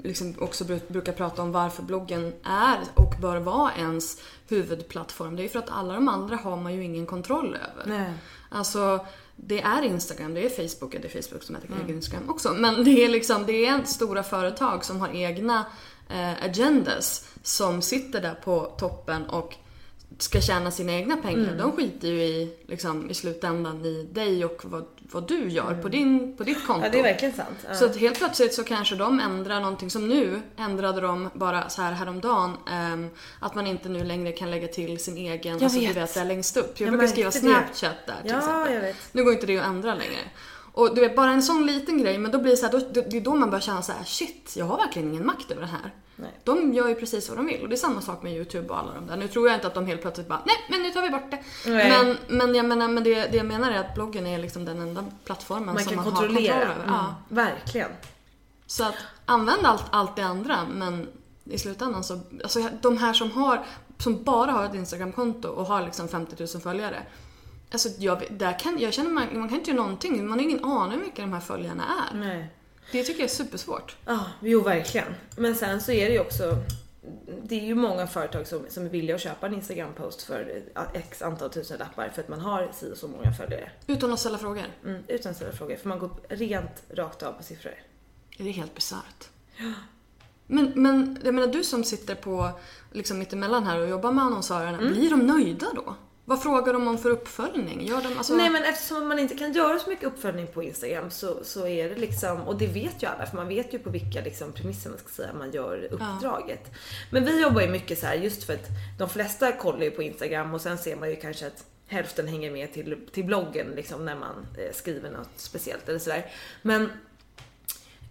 liksom också brukar prata om varför bloggen är och bör vara ens huvudplattform. Det är ju för att alla de andra har man ju ingen kontroll över. Nej. Alltså, det är Instagram, det är Facebook, det är Facebook som heter mm. Instagram också. Men det är liksom, det är stora företag som har egna eh, agendas som sitter där på toppen och ska tjäna sina egna pengar. Mm. De skiter ju i, liksom, i slutändan i dig och vad, vad du gör mm. på, din, på ditt konto. Ja, det är verkligen sant. Ja. Så att helt plötsligt så kanske de ändrar någonting som nu ändrade de bara så här häromdagen. Um, att man inte nu längre kan lägga till sin egen, jag alltså vet. du vet där längst upp. Jag, jag brukar skriva Snapchat där till ja, exempel. Jag vet. Nu går inte det att ändra längre. Och du vet, bara en sån liten grej, men då blir det så här, då, det är då man börjar känna så här: shit, jag har verkligen ingen makt över det här. Nej. De gör ju precis vad de vill och det är samma sak med YouTube och alla de där. Nu tror jag inte att de helt plötsligt bara, nej men nu tar vi bort det. Men, men jag menar, men det, det jag menar är att bloggen är liksom den enda plattformen man som man har kontroll över. Mm. Ja. Verkligen. Så att använd allt, allt det andra men i slutändan så, alltså de här som har, som bara har ett Instagramkonto och har liksom 50 000 följare. Alltså jag, där kan, jag känner man, man kan inte göra någonting, man har ingen aning om vilka de här följarna är. Nej. Det tycker jag är supersvårt. Ja, ah, jo verkligen. Men sen så är det ju också det är ju många företag som, som är villiga att köpa en Instagram-post för x antal tusen lappar för att man har si och så många följare. Utan att ställa frågor? Mm, utan att ställa frågor, för man går rent rakt av på siffror. Det är helt bisarrt. Ja. Men, men jag menar du som sitter på liksom mittemellan här och jobbar med annonsörerna, mm. blir de nöjda då? Vad frågar de om för uppföljning? Gör de, alltså... Nej men eftersom man inte kan göra så mycket uppföljning på Instagram så, så är det liksom, och det vet ju alla för man vet ju på vilka liksom, premisser man ska säga man gör uppdraget. Ja. Men vi jobbar ju mycket så här just för att de flesta kollar ju på Instagram och sen ser man ju kanske att hälften hänger med till, till bloggen liksom när man eh, skriver något speciellt eller sådär. Men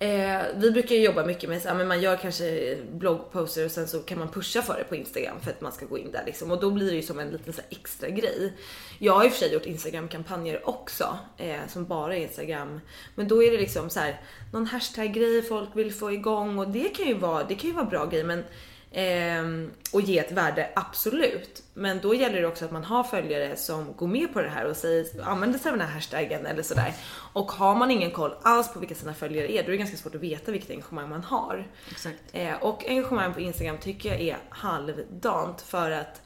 Eh, vi brukar ju jobba mycket med så men man gör kanske bloggposter och sen så kan man pusha för det på Instagram för att man ska gå in där liksom. Och då blir det ju som en liten så extra grej. Jag har i och för sig gjort Instagram-kampanjer också eh, som bara är Instagram. Men då är det liksom så här någon hashtag-grej folk vill få igång och det kan ju vara, det kan ju vara bra grej men Ehm, och ge ett värde, absolut. Men då gäller det också att man har följare som går med på det här och säger, använder sig av den här hashtaggen eller sådär. Och har man ingen koll alls på vilka sina följare är, då är det ganska svårt att veta vilket engagemang man har. Exakt. Eh, och engagemang på Instagram tycker jag är halvdant för att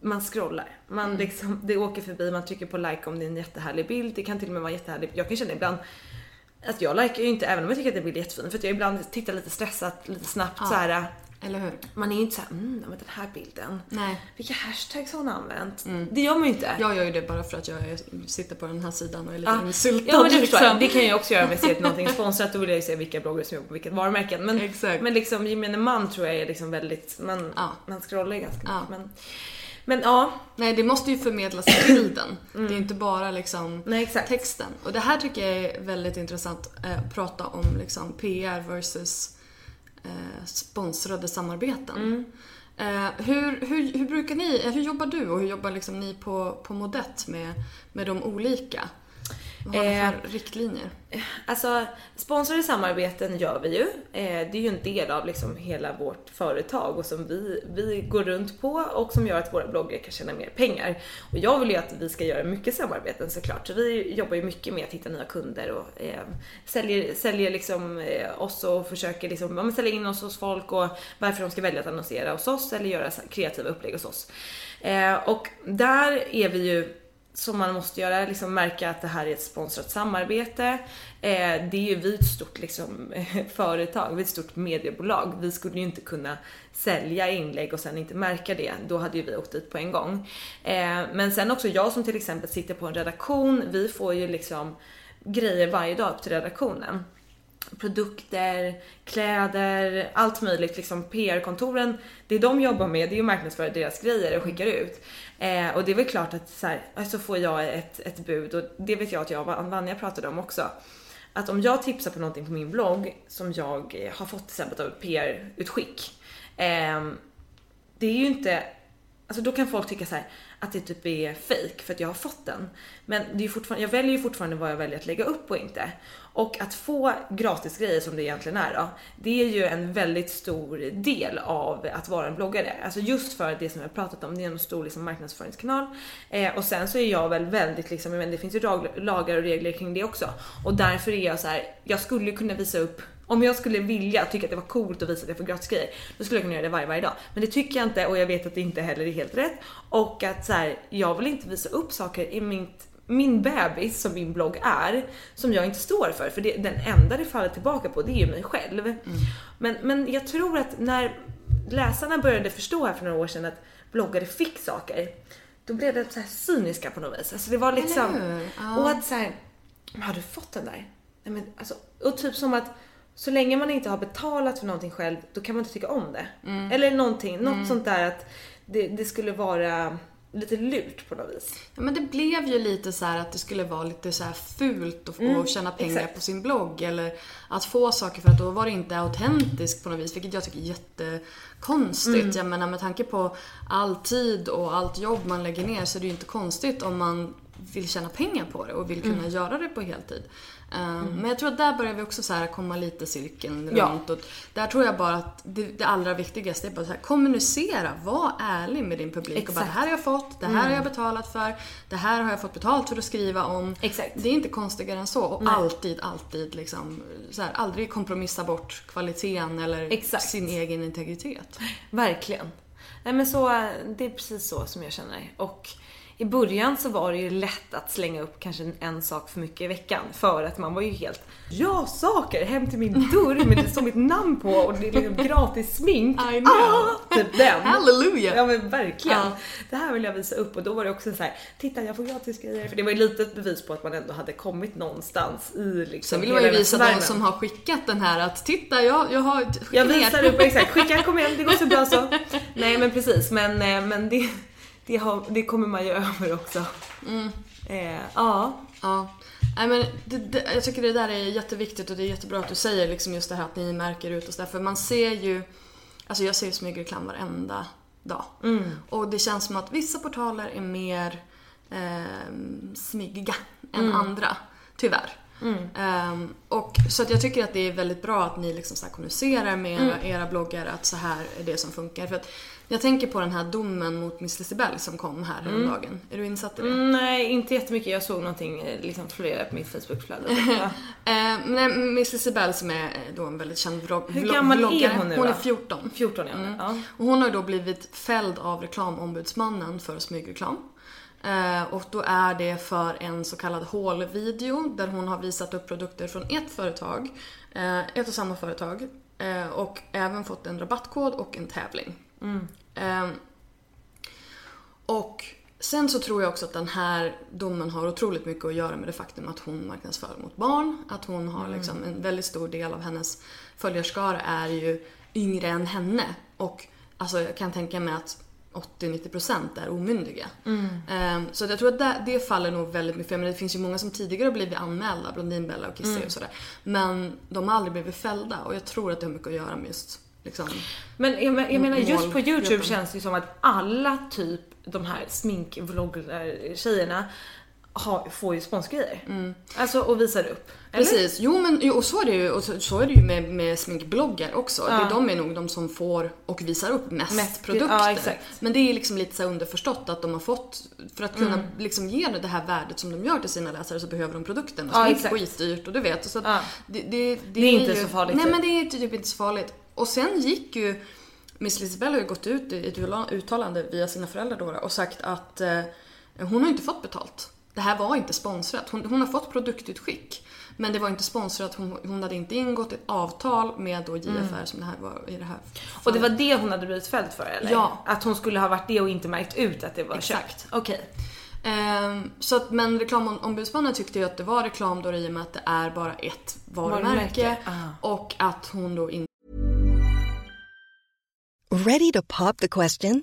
man scrollar. Man Mm. liksom, det åker förbi, man trycker på like om det är en jättehärlig bild. Det kan till och med vara jättehärlig. Jag kan känna ibland att jag likar ju inte även om jag tycker att det blir jättefin för att jag ibland tittar lite stressat, lite snabbt Ja. så här. Eller hur? Man är ju inte såhär, mm, men den här bilden. Nej. Vilka hashtags har hon använt? Det gör man ju inte. Jag gör ju det bara för att jag sitter på den här sidan och är lite Ah, insultad. Ja men det förstår jag. liksom. Det kan jag också göra om jag ser [laughs] någonting sponsrat. Då vill jag ju se vilka bloggare som jobbar på vilket varumärken. Men, Exakt. men liksom gemene man tror jag är liksom väldigt, man, Ja. man scrollar ju ganska Ja. mycket. Men, men ja, Nej, det måste ju förmedlas i bilden. Det är inte bara liksom Mm. nej texten. Och det här tycker jag är väldigt intressant eh, att prata om liksom PR versus sponsrade samarbeten. Mm. Eh, hur, hur, hur brukar ni, eh, hur jobbar du och hur jobbar liksom ni på, på Modett med, med de olika? Vad har ni Eh, för riktlinjer? Alltså sponsrade samarbeten gör vi ju. Eh, det är ju en del av liksom hela vårt företag och som vi, vi går runt på och som gör att våra bloggare kan tjäna mer pengar. Och jag vill ju att vi ska göra mycket samarbeten såklart. Så vi jobbar ju mycket med att hitta nya kunder och eh, säljer, säljer liksom eh, oss och försöker liksom, ja, sälja in oss hos folk och varför de ska välja att annonsera hos oss eller göra kreativa upplägg hos oss. Eh, och där är vi ju som man måste göra, liksom märka att det här är ett sponsrat samarbete. Eh, det är ju vi ett stort liksom, [laughs] företag, vi är ett stort mediebolag. Vi skulle ju inte kunna sälja inlägg och sen inte märka det. Då hade ju vi åkt dit på en gång. Eh, men sen också jag som till exempel sitter på en redaktion, vi får ju liksom grejer varje dag upp till redaktionen produkter, kläder, allt möjligt. Liksom PR-kontoren, det de jobbar med det är ju att marknadsföra deras grejer och skickar ut. Eh, och det är väl klart att så, här, så får jag ett, ett bud och det vet jag att jag och Vanja pratade om också. Att om jag tipsar på någonting på min blogg som jag har fått till exempel av ett PR-utskick. Eh, det är ju inte Alltså då kan folk tycka så här att det typ är fake för att jag har fått den. Men det är ju fortfarande, jag väljer ju fortfarande vad jag väljer att lägga upp och inte. Och att få gratis grejer som det egentligen är då, det är ju en väldigt stor del av att vara en bloggare. Alltså just för det som jag har pratat om, det är en stor liksom marknadsföringskanal. Eh, och sen så är jag väl väldigt liksom, men det finns ju lagar och regler kring det också. Och därför är jag så här, jag skulle kunna visa upp om jag skulle vilja, tycka att det var coolt att visa att jag får gratis grejer, då skulle jag kunna göra det varje, varje dag. Men det tycker jag inte och jag vet att det inte heller är helt rätt. Och att så här, jag vill inte visa upp saker i mitt min bebis som min blogg är, som jag inte står för. För det, den enda det faller tillbaka på det är ju mig själv. Men, men jag tror att när läsarna började förstå här för några år sedan att bloggare fick saker, då blev de så här cyniska på något vis. Alltså det var liksom... Ja. Och att så här, har du fått den där? Nej, men, alltså, och typ som att så länge man inte har betalat för någonting själv, då kan man inte tycka om det. Mm. Eller någonting, något sånt där att det, det skulle vara lite lurt på något vis. Ja, men det blev ju lite så här att det skulle vara lite så fult att, att tjäna pengar Mm, exakt. på sin blogg. Eller att få saker för att då var det inte autentiskt på något vis. Vilket jag tycker är jättekonstigt. Mm. Jag menar med tanke på all tid och allt jobb man lägger ner så är det ju inte konstigt om man vill tjäna pengar på det och vill kunna Mm. göra det på heltid. Um, Men jag tror att där börjar vi också så här komma lite cirkeln Ja. runt. Och där tror jag bara att det, det allra viktigaste är bara så här, kommunicera, var ärlig med din publik. Och bara, Exakt. det här har jag fått, det här har jag betalat för, det här har jag fått betalt för att skriva om. Exakt. Det är inte konstigare än så. Och alltid, alltid liksom, så här, aldrig kompromissa bort kvaliteten eller Exakt. sin egen integritet. Verkligen. Nej men så, det är precis så som jag känner. Och i början så var det ju lätt att slänga upp kanske en, sak för mycket i veckan för att man var ju helt Ja, saker hem till min dörr med det står mitt namn på och det är liksom gratis smink. I know. Ah, typ den. Halleluja! Ja men verkligen. Ja. Det här vill jag visa upp och då var det också så här: titta jag får gratis grejer. För det var ju lite ett bevis på att man ändå hade kommit någonstans i liksom Sen vill man ju visa de som har skickat den här att titta, jag, jag har Jag visar upp exakt, skicka kom igen, det går så bra så. Nej men precis, men, eh, men det, det, har, det kommer man ju [laughs] över också. Eh, ja. Ja. Nej, men det, det, jag tycker det där är jätteviktigt och det är jättebra att du säger liksom just det här att ni märker ut och sådär. För man ser ju, alltså jag ser ju smygreklam varenda dag. Och det känns som att vissa portaler är mer eh, smygiga än andra. Tyvärr. Ehm, och, så att jag tycker att det är väldigt bra att ni liksom så kommunicerar med era, Mm. era bloggar att så här är det som funkar. För att jag tänker på den här domen mot Miss Lisibell som kom här häromdagen. Är du insatt i det? Mm, nej, inte jättemycket. Jag såg någonting eh, liksom florera på mitt Facebookflöde. [laughs] Eh, men Miss Lisibell som är då en väldigt känd vlogg, Hur gammal är vloggare. hon nu Hon är då? 14. 14 ja. Mm. ja. Och hon har ju då blivit fälld av reklamombudsmannen för smygreklam. Eh, och då är det för en så kallad haul-video där hon har visat upp produkter från ett företag, eh, ett och samma företag. Eh, och även fått en rabattkod och en tävling. Eh, och sen så tror jag också att den här domen har otroligt mycket att göra med det faktum att hon marknadsför mot barn. Att hon har liksom en väldigt stor del av hennes följarskara är ju yngre än henne. Och alltså jag kan tänka mig att 80-90% är omyndiga. Ehm, så jag tror att det, det faller nog väldigt mycket. Men det finns ju många som tidigare har blivit anmälda, Blondinbella och Kissy och sådär. Men de har aldrig blivit fällda och jag tror att det har mycket att göra med just liksom, Men jag, men- jag menar just på. YouTube känns det ju som att alla typ de här sminkvloggar-tjejerna har, får ju sponsgrejer. Alltså och visar upp. Eller? Precis, jo men jo, och så är det ju, och så, så är det ju med, med sminkbloggar också. Det, de är nog de som får och visar upp mest, Mest- produkter. ja. Men det är liksom lite så underförstått att de har fått, för att kunna Mm. liksom ge det här värdet som de gör till sina läsare så behöver de produkten. Och Ja, smink är skitdyrt och du vet. Så Ja. det, det, Det är inte så farligt, Nej typ. men det är typ inte så farligt. Och sen gick ju Miss Lisbell har ju gått ut i ett uttalande via sina föräldrar då och sagt att eh, hon har inte fått betalt. Det här var inte sponsrat. Hon, hon har fått produktutskick. Men det var inte sponsrat. Hon, hon hade inte ingått ett avtal med då JFR som det här var i det här Och det var det hon hade blivit fälld för eller? Ja. Att hon skulle ha varit det och inte märkt ut att det var Exakt. köpt? Okej. Ehm, så att, men reklamombudsmannen tyckte ju att det var reklam då i och med att det är bara ett varumärke. Varumärke, ah. Och att hon då inte Ready to pop the question?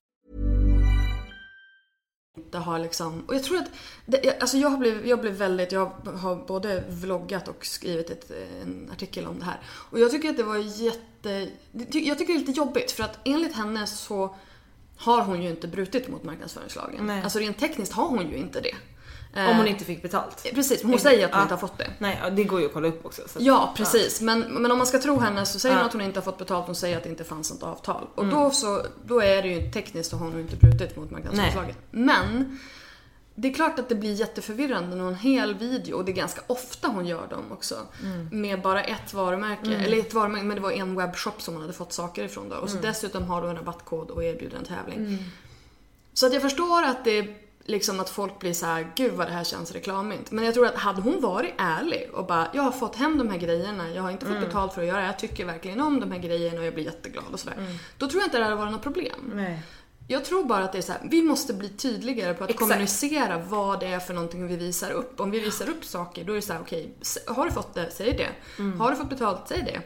Inte har liksom... Och jag tror att... Det, alltså jag blev, jag blev väldigt... Jag har både vloggat och skrivit ett, en artikel om det här. Och jag tycker att det var jätte... Jag tycker det är lite jobbigt för att enligt henne så har hon ju inte brutit mot marknadsföringslagen. Nej. Alltså rent tekniskt har hon ju inte det. Om hon inte fick betalt. Precis, hon säger att hon Ja. inte har fått det. Nej, ja, det går ju att kolla upp också. så att- Ja, precis. Men, men om man ska tro henne så säger hon Ja. att hon inte har fått betalt, hon säger att det inte fanns något avtal. Och Mm. då, så, då är det ju tekniskt har hon inte brutit mot marknadsföringslagen. Men det är klart att det blir jätteförvirrande när en hel video, och det är ganska ofta hon gör dem också, Mm. med bara ett varumärke. Eller ett varumärke, men det var en webbshop som hon hade fått saker ifrån då. Och så Mm. dessutom har du en rabattkod och erbjuder en tävling. Så att jag förstår att det liksom att folk blir så här, gud vad det här känns reklamigt. Men jag tror att hade hon varit ärlig och bara, jag har fått hem de här grejerna, jag har inte fått Mm. betalt för att göra det, jag tycker verkligen om de här grejerna och jag blir jätteglad och sådär. Då tror jag inte det hade varit något problem. Mm. Nej. Jag tror bara att det är så här, vi måste bli tydligare på att Exakt. kommunicera vad det är för någonting vi visar upp. Om vi visar upp saker, då är det så här, okej, s- har du fått det, säg det. Mm. Har du fått betalt, säg det.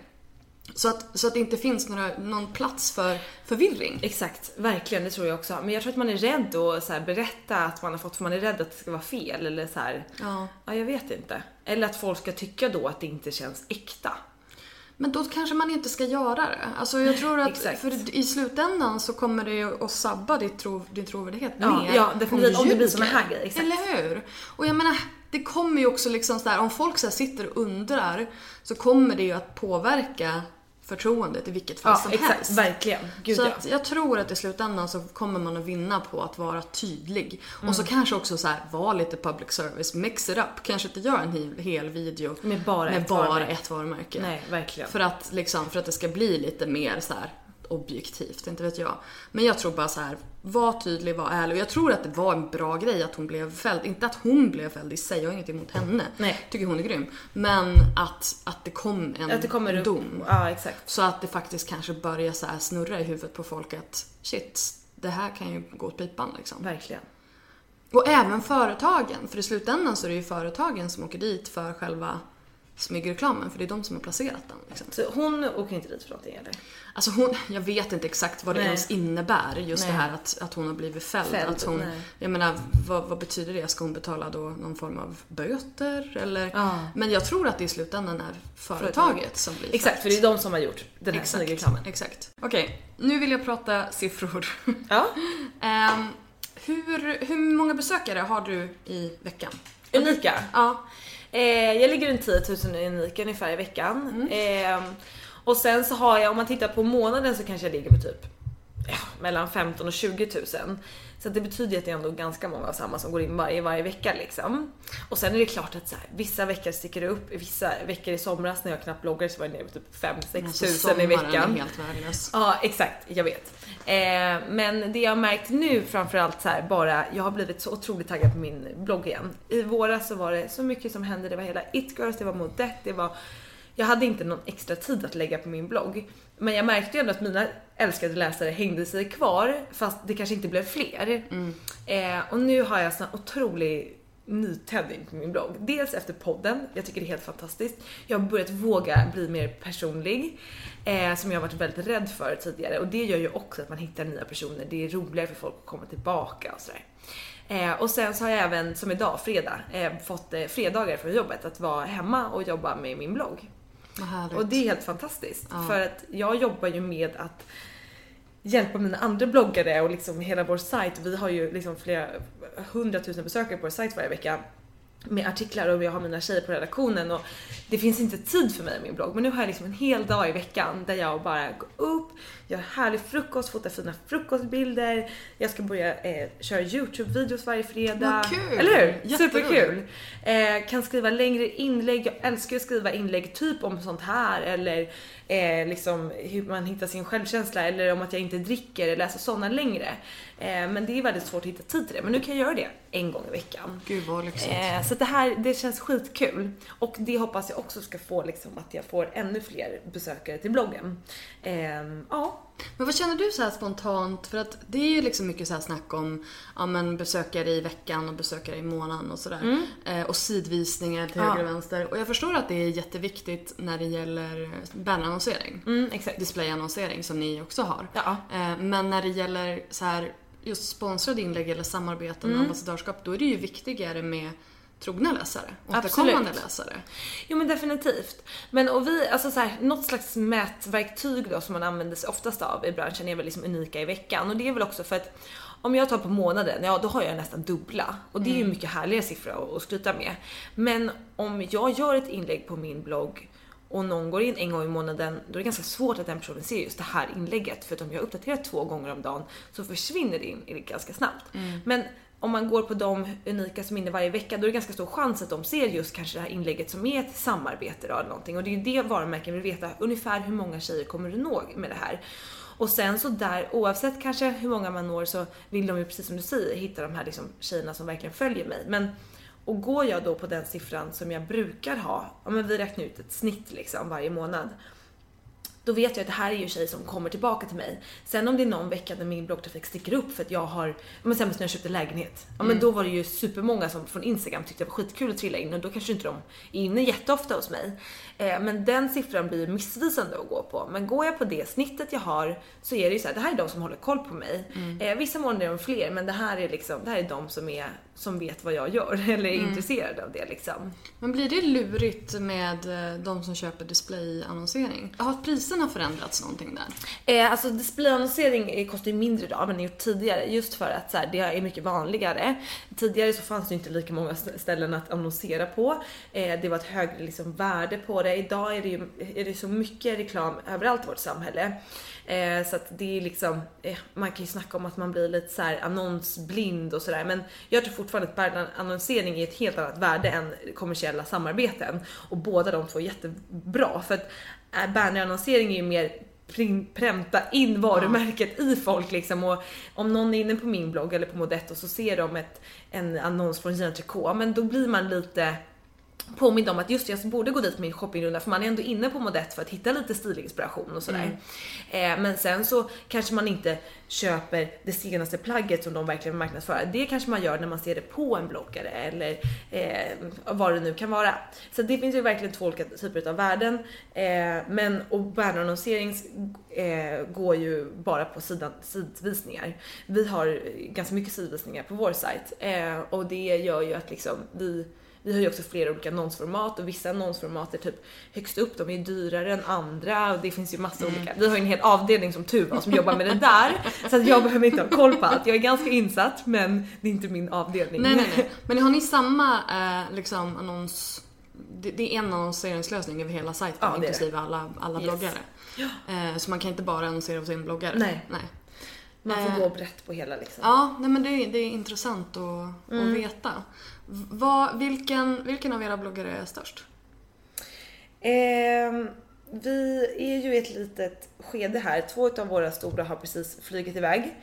Så att, så att det inte finns några, någon plats för förvirring. Exakt, verkligen det tror jag också. Men jag tror att man är rädd att så här, berätta att man har fått för man är rädd att det ska vara fel eller så här. Ja. ja, jag vet inte. Eller att folk ska tycka då att det inte känns äkta. Men då kanske man inte ska göra det. Alltså jag tror att för i slutändan så kommer det ju att sabba ditt tro, din trovärdighet Ja, mer. ja, definitivt. Om det blir såna här grejer, exakt. Eller hur? Och jag menar, det kommer ju också liksom så där, om folk så här sitter och undrar så kommer det ju att påverka förtroendet i vilket fall Ja, som exakt. helst. Verkligen. Gud så ja. att jag tror att i slutändan så kommer man att vinna på att vara tydlig. Och Mm. så kanske också så här, vara lite public service, mix it up. Kanske inte göra en hel, hel video Med bara med ett bara varumärke. ett varumärke. Nej, verkligen. För att, liksom, för att det ska bli lite mer så här objektivt, inte vet jag. Men jag tror bara så här, var tydlig, var ärlig. Och jag tror att det var en bra grej att hon blev fälld. Inte att hon blev fälld i sig, jag har inget emot henne. Nej. Tycker hon är grym. Men att, att det kom en Att det kommer upp. dom. Ja, exakt. Så att det faktiskt kanske börjar så här snurra i huvudet på folk att shit, det här kan ju gå åt pipan liksom. Verkligen. Och även företagen, för i slutändan så är det ju företagen som åker dit för själva smygreklamen, för det är de som har placerat den. Liksom. Så hon åker inte dit för någonting eller? Alltså hon, jag vet inte exakt vad det Nej. ens innebär, just Nej. det här att, att hon har blivit fälld. Fälld, att hon, nej. jag menar, vad, vad betyder det? Ska hon betala då någon form av böter? Eller? Ja. Men jag tror att det i slutändan är företaget som blir Exakt, för fällt. det är de som har gjort den här Exakt, smygreklamen. exakt. Okej, nu vill jag prata siffror. Ja. [laughs] Ehm, hur, hur många besökare har du i veckan? Unika. Ja. Eh, jag ligger runt 10 000 unika ungefär i veckan. Mm. Eh, och sen så har jag, om man tittar på månaden så kanske jag ligger på typ ja, mellan 15 och 20 000. Så det betyder att det är ändå ganska många av samma som går in varje, varje vecka liksom. Och sen är det klart att så här, vissa veckor sticker det upp. Vissa veckor i somras när jag knappt bloggade så var jag nere på typ 5-6 Alltså, tusen i sommaren veckan. är helt värdelös. Ja, exakt. Jag vet. Eh, men det jag har märkt nu framförallt så här bara, jag har blivit så otroligt taggad på min blogg igen. I våras så var det så mycket som hände. Det var hela It Girls, det var Modette, det var... Jag hade inte någon extra tid att lägga på min blogg. Men jag märkte ju ändå att mina älskade läsare hängde sig kvar, fast det kanske inte blev fler. Eh, och nu har jag sån otrolig nytändning på min blogg. Dels efter podden, jag tycker det är helt fantastiskt. Jag har börjat våga bli mer personlig, eh, som jag har varit väldigt rädd för tidigare. Och det gör ju också att man hittar nya personer. Det är roligare för folk att komma tillbaka och sådär. Eh, och sen så har jag även, som idag, fredag, eh, fått eh, fredagar från jobbet att vara hemma och jobba med min blogg. Och det är helt fantastiskt. För att jag jobbar ju med att hjälpa mina andra bloggare och liksom hela vår sajt. Vi har ju liksom flera hundratusen besökare på vår sajt varje vecka med artiklar och jag har mina tjejer på redaktionen och det finns inte tid för mig i min blogg men nu har jag liksom en hel dag i veckan där jag bara går upp, gör härlig frukost, fotar fina frukostbilder, jag ska börja eh, köra YouTube-videos varje fredag. Vad kul! Eller hur? Superkul! Eh, kan skriva längre inlägg, jag älskar att skriva inlägg typ om sånt här eller eh, liksom hur man hittar sin självkänsla eller om att jag inte dricker eller läser sådana längre. Eh, men det är väldigt svårt att hitta tid till det men nu kan jag göra det en gång i veckan. Gud vad lyxigt. Eh, så det här, det känns skitkul. Och det hoppas jag också ska få liksom att jag får ännu fler besökare till bloggen. Ehm, ja. Men vad känner du så här spontant? För att det är ju liksom mycket så här snack om ja, men besökare i veckan och besökare i månaden och sådär. Eh, och sidvisningar till Mm. Ja. höger och vänster. Och jag förstår att det är jätteviktigt när det gäller bannannonsering. Mm, exakt. Displayannonsering som ni också har. Ja. Eh, men när det gäller så här just sponsrade inlägg eller samarbeten Mm. och ambassadörskap, då är det ju viktigare med trogna läsare. Återkommande Absolut. läsare. Jo men definitivt. Men och vi, alltså så här, något slags mätverktyg då som man använder sig oftast av i branschen är väl liksom unika i veckan. Och det är väl också för att om jag tar på månaden, ja då har jag nästan dubbla. Och det är ju mycket härligare siffror att- skryta med. Men om jag gör ett inlägg på min blogg och någon går in en gång i månaden, då är det ganska svårt att den personen ser just det här inlägget. För att om jag uppdaterar två gånger om dagen så försvinner det in ganska snabbt. Men om man går på de unika som är inne varje vecka, då är det ganska stor chans att de ser just kanske det här inlägget som är ett samarbete då, eller någonting. Och det är ju det varumärken vill veta, ungefär hur många tjejer kommer du nå med det här? Och sen så där, oavsett kanske hur många man når så vill de ju precis som du säger hitta de här liksom tjejerna som verkligen följer mig. Men och går jag då på den siffran som jag brukar ha, ja men vi räknar ut ett snitt liksom varje månad då vet jag att det här är ju en tjej som kommer tillbaka till mig. Sen om det är någon vecka när min bloggtrafik sticker upp för att jag har, men sen när jag köpte lägenhet, ja men då var det ju supermånga som från Instagram tyckte det var skitkul att trilla in och då kanske inte de är inne jätteofta hos mig. Eh, men den siffran blir missvisande att gå på. Men går jag på det snittet jag har så är det ju så här, det här är de som håller koll på mig. Eh, vissa månader är de fler men det här är liksom, det här är de som är, som vet vad jag gör [laughs] eller är intresserade av det liksom. Men blir det lurigt med eh, de som köper displayannonsering? Har priserna förändrats någonting där? Eh, alltså displayannonsering kostar ju mindre idag vad det gjort tidigare just för att så här, det är mycket vanligare. Tidigare så fanns det inte lika många st- ställen att annonsera på. Eh, det var ett högre liksom, värde på det. Idag är det ju är det så mycket reklam överallt i vårt samhälle. Eh, så att det är liksom, eh, man kan ju snacka om att man blir lite så här annonsblind och sådär men jag tror fortfarande att bannerannonsering är ett helt annat värde än kommersiella samarbeten och båda de två är jättebra för att eh, bannerannonsering är ju mer pränta in varumärket i folk liksom och om någon är inne på min blogg eller på Modetto så ser de ett, en annons från Gina Tricot men då blir man lite påmind om att just jag borde gå dit på min shoppingrunda för man är ändå inne på Modett för att hitta lite stilinspiration och sådär. Eh, men sen så kanske man inte köper det senaste plagget som de verkligen marknadsför. Det kanske man gör när man ser det på en bloggare eller eh, vad det nu kan vara. Så det finns ju verkligen två olika typer av värden. Eh, men och bannerannonsering eh, går ju bara på sidan, sidvisningar. Vi har ganska mycket sidvisningar på vår sajt eh, och det gör ju att liksom vi vi har ju också flera olika annonsformat och vissa annonsformat är typ högst upp, de är dyrare än andra och det finns ju massa olika. Vi har ju en hel avdelning som tur var som jobbar med det där så att jag behöver inte ha koll på allt. Jag är ganska insatt men det är inte min avdelning. Nej, nej, nej. Men har ni samma eh, liksom annons... Det, är en annonseringslösning över hela sajten Ja, inklusive alla, alla Yes. bloggare. Eh, så man kan inte bara annonsera hos en bloggare. Nej. nej. Man får Eh, gå brett på hela liksom. Ja, nej men det, är- det är intressant att, Mm. att veta. Vad, vilken, vilken av era bloggare är störst? Ehm, vi är ju i ett litet skede här. Två av våra stora har precis flugit iväg.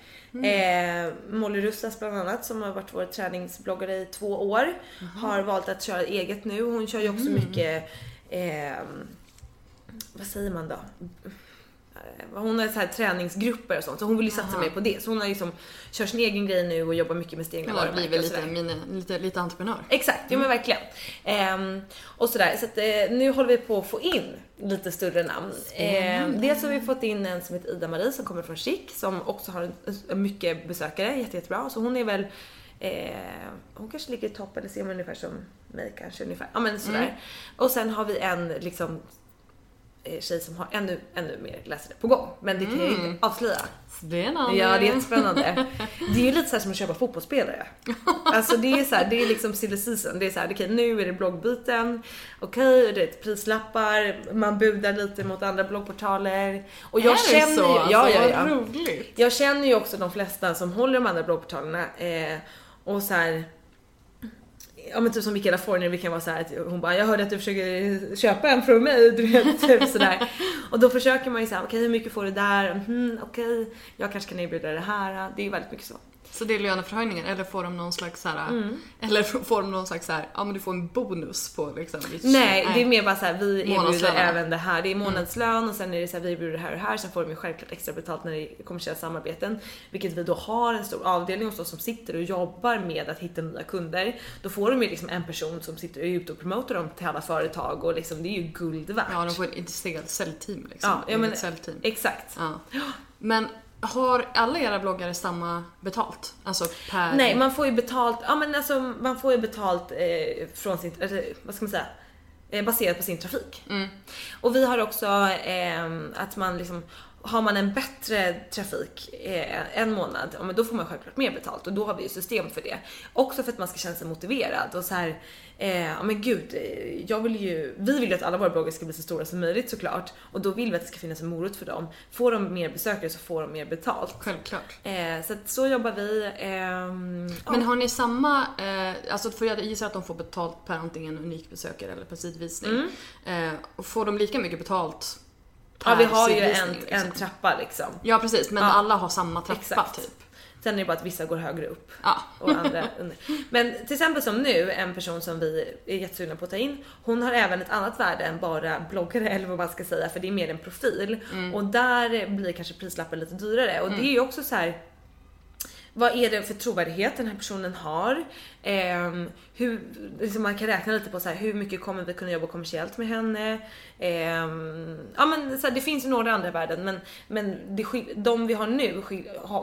Eh, Molly Russas bland annat som har varit vår träningsbloggare i två år har valt att köra eget nu. Hon kör ju också mycket, ehm, vad säger man då? Hon har så här träningsgrupper och sånt så hon vill ju satsa mer på det. Så hon har liksom kört sin egen grej nu och jobbar mycket med sina egna väl och lite, mini, lite, lite entreprenör. Exakt, ja men verkligen. Ehm, och sådär, så att, eh, nu håller vi på att få in lite större namn. Ehm, dels har vi fått in en som heter Ida-Marie som kommer från Chic som också har mycket besökare, jätte, jättebra. Så hon är väl Eh, hon kanske ligger i topp eller ser man ungefär som mig kanske ungefär. Ja men sådär. Och sen har vi en liksom tjej som har ännu, ännu mer läsare på gång. Men det kan jag inte avslöja. Spännande. Ja, det är jättespännande. [laughs] Det är ju lite så här som att köpa fotbollsspelare. Alltså det är så här, det är liksom silly season. Det är så här, okej nu är det bloggbyten, okej det är prislappar, man budar lite mot andra bloggportaler. Och jag är känner det så? ju, ja, alltså, ja, ja. Roligt. Jag känner ju också de flesta som håller de andra bloggportalerna eh, och så här. Ja men typ som Mikaela Forner, vi kan vara så här att hon bara jag hörde att du försöker köpa en från mig, du vet [laughs] typ sådär. Och då försöker man ju säga okej hur mycket får du där? Mm, okej, jag kanske kan erbjuda det här. Det är ju väldigt mycket så. Så det är löneförhöjningar eller får de någon slags så här, Mm. eller [laughs] får de någon slags så här, ja men du får en bonus på liksom Nej, det är mer bara så här, vi erbjuder även det här. Det är månadslön och sen är det så här, vi erbjuder det här och det här. Sen får de ju självklart extra betalt när det är kommersiella samarbeten. Vilket vi då har en stor avdelning hos oss som sitter och jobbar med att hitta nya kunder. Då får de ju liksom en person som sitter och är ute och promotar dem till alla företag och liksom det är ju guld värt. Ja, de får ett integrerat säljteam liksom. Ja, ja, men- säljteam. Exakt. Ja. Men har alla era bloggare samma betalt? Alltså per... Nej, man får ju betalt, ja men alltså man får ju betalt eh, från sin, vad ska man säga, eh, baserat på sin trafik. Och vi har också eh, att man liksom, har man en bättre trafik eh, en månad, ja, men då får man självklart mer betalt och då har vi ju system för det. Också för att man ska känna sig motiverad och så här, eh, men gud, eh, jag vill ju, vi vill ju att alla våra bloggar ska bli så stora som möjligt såklart och då vill vi att det ska finnas en morot för dem. Får de mer besökare så får de mer betalt. Självklart. Eh, så att så jobbar vi. ehm, Men har ni samma, eh, alltså för jag gissar att de får betalt per antingen unik besökare eller per sidvisning. Eh, och får de lika mycket betalt per Mm. Ja vi har ju en, liksom? en trappa liksom. Ja precis, men Ja. alla har samma trappa Exakt. typ. Sen är det bara att vissa går högre upp Ja. och andra under. Men till exempel som nu, en person som vi är jättesugna på att ta in, hon har även ett annat värde än bara bloggare eller vad man ska säga för det är mer en profil. Och där blir kanske prislappen lite dyrare och det är ju också så här. Vad är det för trovärdighet den här personen har? Ehm, hur, liksom man kan räkna lite på så här, hur mycket kommer vi kunna jobba kommersiellt med henne? Ehm, ja men så här, det finns ju några andra värden men, men det, de vi har nu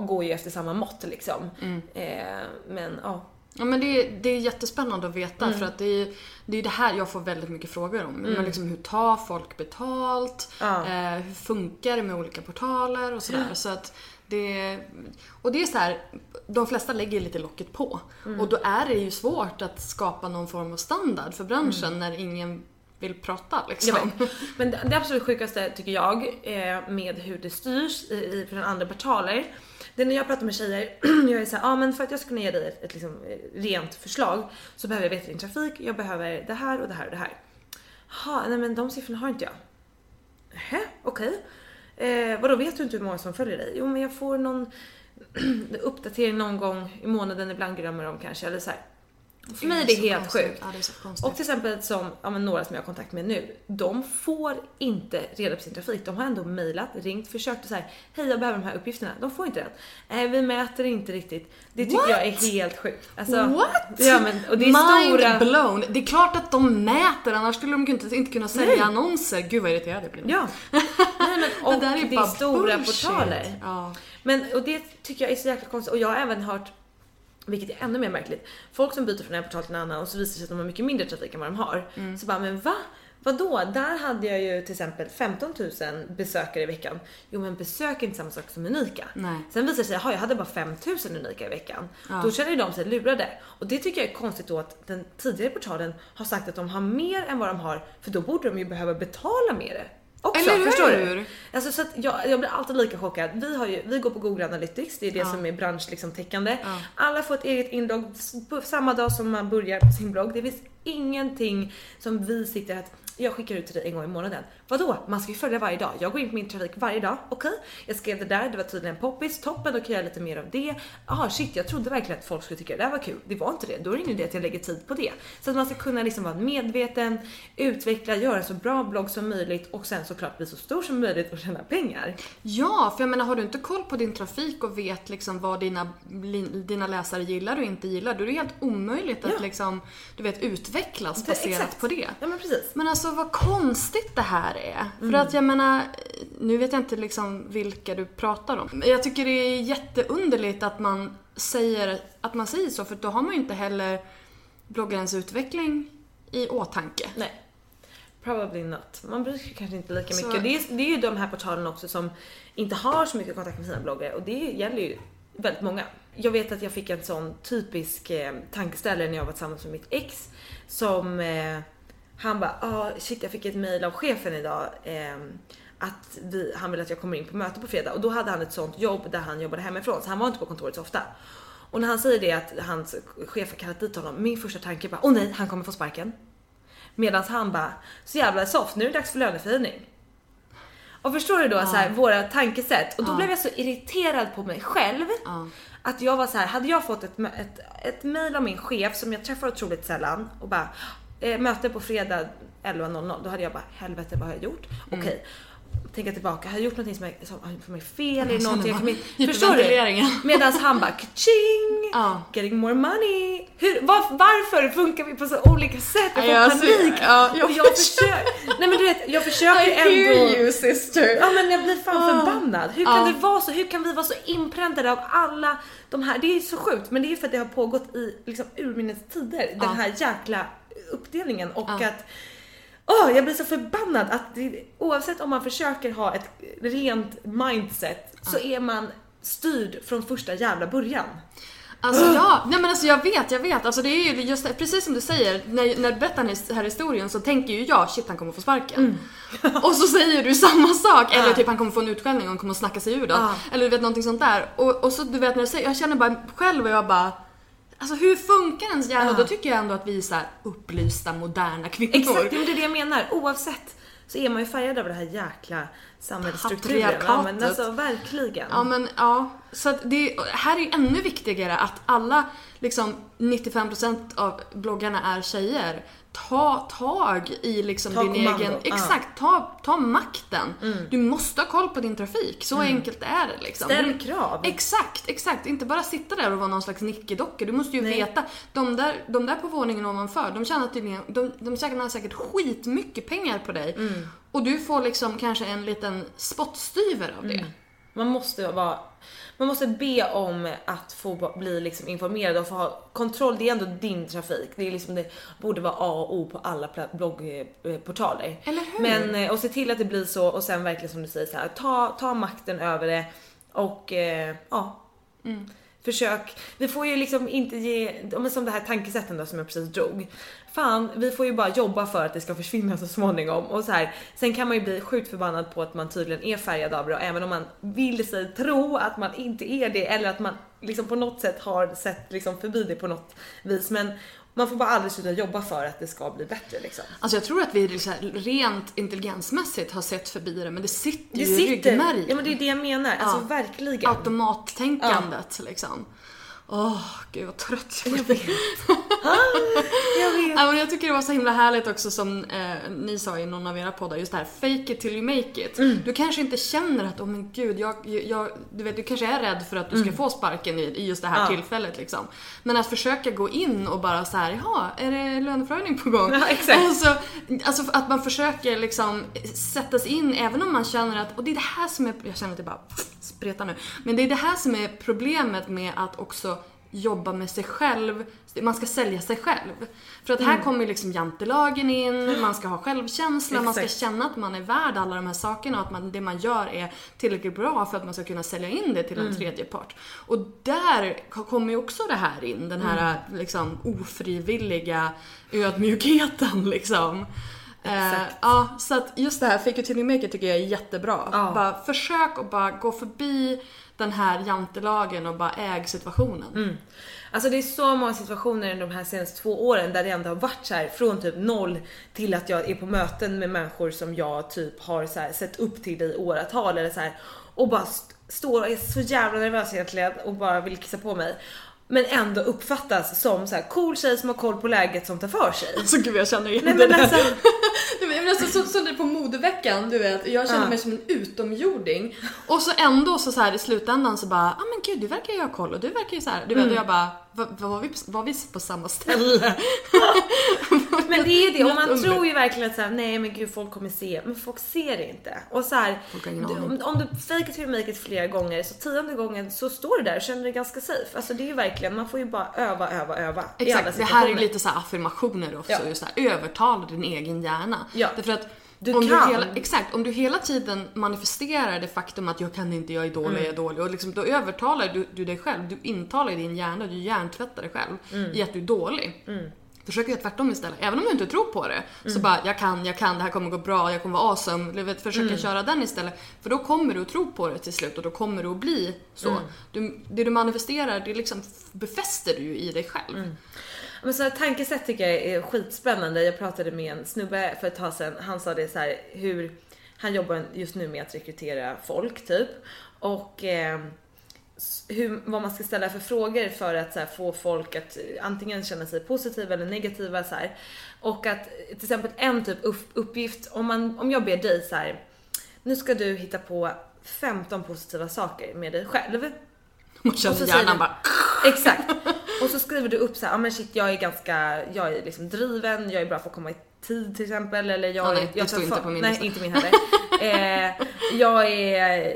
går ju efter samma mått liksom. Ehm, men ja. Ja men det är, det är jättespännande att veta för att det är, det är det här jag får väldigt mycket frågor om. Men liksom, hur tar folk betalt? Ja. Eh, hur funkar det med olika portaler och sådär. Så att det, och det är så här, de flesta lägger lite locket på. Och då är det ju svårt att skapa någon form av standard för branschen när ingen vill prata liksom. Vet. [laughs] Men det, det absolut sjukaste tycker jag eh, med hur det styrs i, i, från andra portaler. Det är när jag pratar med tjejer, [clears throat] jag är såhär, ja ah, men för att jag ska kunna ge dig ett, ett liksom, eh, rent förslag så behöver jag veta din trafik, jag behöver det här och det här och det här. Jaha, nej men de siffrorna har inte jag. Nähä, okej. Eh, vadå vet du inte hur många som följer dig? Jo men jag får någon [clears throat] uppdatering någon gång i månaden, ibland glömmer de kanske eller så här. För mig är det så helt konstigt. sjukt. Ja, det är så konstigt. Och till exempel som ja, men några som jag har kontakt med nu, de får inte reda på sin trafik. De har ändå mejlat, ringt, försökt och säga hej jag behöver de här uppgifterna. De får inte det. Nej vi mäter inte riktigt. Det tycker What? jag är helt sjukt. Alltså, What? Ja men och det är Mind stora... blown! Det är klart att de mäter, annars skulle de inte, inte kunna sälja Nej. annonser. Gud vad irriterad jag blir. Ja. Nej men och [laughs] Det där är det är stora bullshit. portaler. Ja. Men och det tycker jag är så jäkla konstigt och jag har även hört vilket är ännu mer märkligt. Folk som byter från en portal till en annan och så visar det sig att de har mycket mindre trafik än vad de har. Mm. Så bara, men va? Vadå? Där hade jag ju till exempel 15 000 besökare i veckan. Jo men besök är inte samma sak som unika. Nej. Sen visar det sig, jaha jag hade bara 5 000 unika i veckan. Ja. Då känner ju de sig lurade. Och det tycker jag är konstigt då att den tidigare portalen har sagt att de har mer än vad de har för då borde de ju behöva betala mer. Också, Eller förstår hur? du? Alltså så jag, jag blir alltid lika chockad. Vi, har ju, vi går på Google Analytics, det är det som är branschtäckande. Liksom, täckande. Alla får ett eget inlogg samma dag som man börjar på sin blogg. Det finns ingenting som vi sitter att jag skickar ut till dig en gång i månaden. Vadå? Man ska ju följa varje dag. Jag går in på min trafik varje dag. Okej, jag skrev det där, det var tydligen poppis. Toppen, då kan jag göra lite mer av det. Ah shit, jag trodde verkligen att folk skulle tycka det där var kul. Det var inte det. Då är det ingen idé att jag lägger tid på det. Så att man ska kunna liksom vara medveten, utveckla, göra en så bra blogg som möjligt och sen såklart bli så stor som möjligt och tjäna pengar. Ja, för jag menar har du inte koll på din trafik och vet liksom vad dina, dina läsare gillar och inte gillar, då är det helt omöjligt att Ja. liksom, du vet, utvecklas Det- baserat exakt. på det. Ja men precis. Men alltså vad konstigt det här är. Mm. För att jag menar, nu vet jag inte liksom vilka du pratar om. Men jag tycker det är jätteunderligt att man säger, att man säger så, för då har man ju inte heller bloggarens utveckling i åtanke. Nej. Probably not. Man bryr sig kanske inte lika Så- mycket. Det är, det är ju de här portalerna också som inte har så mycket kontakt med sina bloggare och det gäller ju väldigt många. Jag vet att jag fick en sån typisk eh, tankeställare när jag var tillsammans med mitt ex som eh, han bara ah, shit jag fick ett mail av chefen idag eh, att vi, han vill att jag kommer in på möte på fredag och då hade han ett sånt jobb där han jobbade hemifrån så han var inte på kontoret så ofta. Och när han säger det att hans chef har kallat dit honom, min första tanke bara åh nej han kommer få sparken. Medan han bara, så jävla soft, nu är det dags för löneförhöjning. Och förstår du då så här, våra tankesätt? Och då blev jag så irriterad på mig själv. Att jag var så här, hade jag fått ett, ett, ett mail av min chef som jag träffar otroligt sällan och bara eh, möte på fredag 11.00 då hade jag bara helvete vad har jag gjort? Okej. Tänka tillbaka, har jag gjort någonting som är, som för mig fel? Är det någonting jag kommer- [laughs] Förstår du? [laughs] Medan han bara kaching! Ja. Getting more money! Hur, var, varför funkar vi på så olika sätt? Jag får jag panik! ja, jag och jag försöker, nej men du vet, jag försöker ändå... sister. Ja men jag blir fan förbannad. Hur kan Ja. det vara så? Hur kan vi vara så inpräntade av alla de här? Det är så sjukt men det är för att det har pågått i liksom urminnes tider. Den här jäkla uppdelningen och att Åh, jag blir så förbannad att det, oavsett om man försöker ha ett rent mindset så är man styrd från första jävla början. Alltså ja, nej men alltså jag vet, jag vet. Alltså det är ju just det, precis som du säger, när, när du berättar den här historien så tänker ju jag shit han kommer få sparken. [laughs] och så säger du samma sak, eller Mm. Ja. typ han kommer få en utskällning och han kommer att snacka sig ur den. Ja. Eller du vet någonting sånt där. Och, och så du vet när jag säger, jag känner bara själv och jag bara Alltså hur funkar ens hjärna? Ja. Då tycker jag ändå att vi är så här upplysta, moderna kvinnor. Exakt, men det är det jag menar. Oavsett så är man ju färgad av det här jäkla samhällsstrukturen. Ja, men alltså verkligen. Ja men ja, så att det här är ju ännu viktigare att alla, liksom 95% av bloggarna är tjejer. Ta tag i liksom Ta din kommando, egen. Mm. exakt, ta, ta makten. Du måste ha koll på din trafik, så enkelt är det liksom. Ställ krav. Exakt, exakt. Inte bara sitta där och vara någon slags nickedocka. Du måste ju veta, de där, de där på våningen ovanför, de tjänar tydligen, de, de tjänar säkert skitmycket pengar på dig. Mm. Och du får liksom kanske en liten spottstyver av det. Mm. Man måste vara man måste be om att få bli liksom informerad och få ha kontroll. Det är ändå din trafik. Det, är liksom, det borde vara A och O på alla bloggportaler. Eller hur? Men, eh, och se till att det blir så och sen verkligen som du säger så här, ta, ta makten över det och eh, ja. Försök. Vi får ju liksom inte ge, men som det här tankesätten då som jag precis drog. Fan, vi får ju bara jobba för att det ska försvinna så småningom och så här. Sen kan man ju bli sjukt förbannad på att man tydligen är färgad av det även om man vill sig tro att man inte är det eller att man liksom på något sätt har sett liksom förbi det på något vis. Men man får bara aldrig sluta jobba för att det ska bli bättre liksom. Alltså jag tror att vi liksom rent intelligensmässigt har sett förbi det men det sitter Det ju i ryggmärgen. ja men det är det jag menar, alltså verkligen. Automattänkandet liksom. Åh, gud vad trött jag blir. vet. [laughs] jag vet. Ja, men jag tycker det var så himla härligt också som eh, ni sa i någon av era poddar, just det här fake it till you make it. Mm. Du kanske inte känner att, åh men gud, jag, jag, du vet, du kanske är rädd för att du ska få sparken i, i just det här Mm. Ja. tillfället liksom. Men att försöka gå in och bara så här, jaha, är det löneförhöjning på gång? [laughs] Ja, exakt. Alltså, alltså att man försöker liksom sätta sig in, även om man känner att, och det är det här som är, jag känner att det bara spretar nu, men det är det här som är problemet med att också jobba med sig själv, man ska sälja sig själv. För att här Mm. kommer liksom jantelagen in, man ska ha självkänsla, man ska Exakt. känna att man är värd alla de här sakerna och att man, det man gör är tillräckligt bra för att man ska kunna sälja in det till en Mm. tredje part. Och där ko- kommer ju också det här in, den här Mm. liksom ofrivilliga ödmjukheten liksom. Eh, Exakt. ja, så att just det här fake it till you make it tycker jag är jättebra. Ja. Bara försök att bara gå förbi den här jantelagen och bara äg situationen. Mm. Alltså det är så många situationer under de här senaste två åren där det ändå har varit så här från typ noll till att jag är på möten med människor som jag typ har så här sett upp till i åratal eller så här och bara st- står och är så jävla nervös egentligen och bara vill kissa på mig. Men ändå uppfattas som så här cool tjej som har koll på läget som tar för sig. Så gud jag känner igen Nej det men där. alltså, [laughs] vet, men alltså, så, så det på modeveckan, du vet, jag känner Ja. mig som en utomjording. Och så ändå så, så här i slutändan så bara, ah men gud du verkar ju ha koll och du verkar ju så här. Du vet, och jag bara, var, vi, var vi på samma ställe? [laughs] men det är det, och man tror ju verkligen att så här, nej men gud folk kommer se, men folk ser det inte. Och så här, Folk har ingen du, om, om du fake it till make it flera gånger så tionde gången så står du där och känner dig ganska safe. Alltså det är ju verkligen, man får ju bara öva, öva, öva. Exakt, det här är lite så här affirmationer också, Ja. just det här, övertala din egen hjärna. Ja. Därför att Du om kan. Du hela, exakt, om du hela tiden manifesterar det faktum att jag kan inte, jag är dålig, jag är dålig och liksom, då övertalar du, du dig själv, du intalar i din hjärna, du hjärntvättar dig själv i att du är dålig. Försök göra tvärtom istället. Även om du inte tror på det. Så bara, jag kan, jag kan, det här kommer gå bra, jag kommer vara awesome. Vet, försöka köra den istället. För då kommer du att tro på det till slut och då kommer du att bli så. Du, det du manifesterar, det liksom befäster du ju i dig själv. Men så här, tankesätt tycker jag är skitspännande. Jag pratade med en snubbe för ett tag sedan. Han sa det så här hur han jobbar just nu med att rekrytera folk typ och eh, hur, vad man ska ställa för frågor för att så här, få folk att antingen känna sig positiva eller negativa så här. Och att till exempel en typ uppgift om man om jag ber dig så här. Nu ska du hitta på 15 positiva saker med dig själv. Man känner hjärnan bara Exakt. Och så skriver du upp så här, ah, men shit jag är ganska, jag är liksom driven, jag är bra på att komma i tid till exempel eller jag Ja, nej, jag står inte på min Nej, lista. inte min heller. [laughs] eh, jag är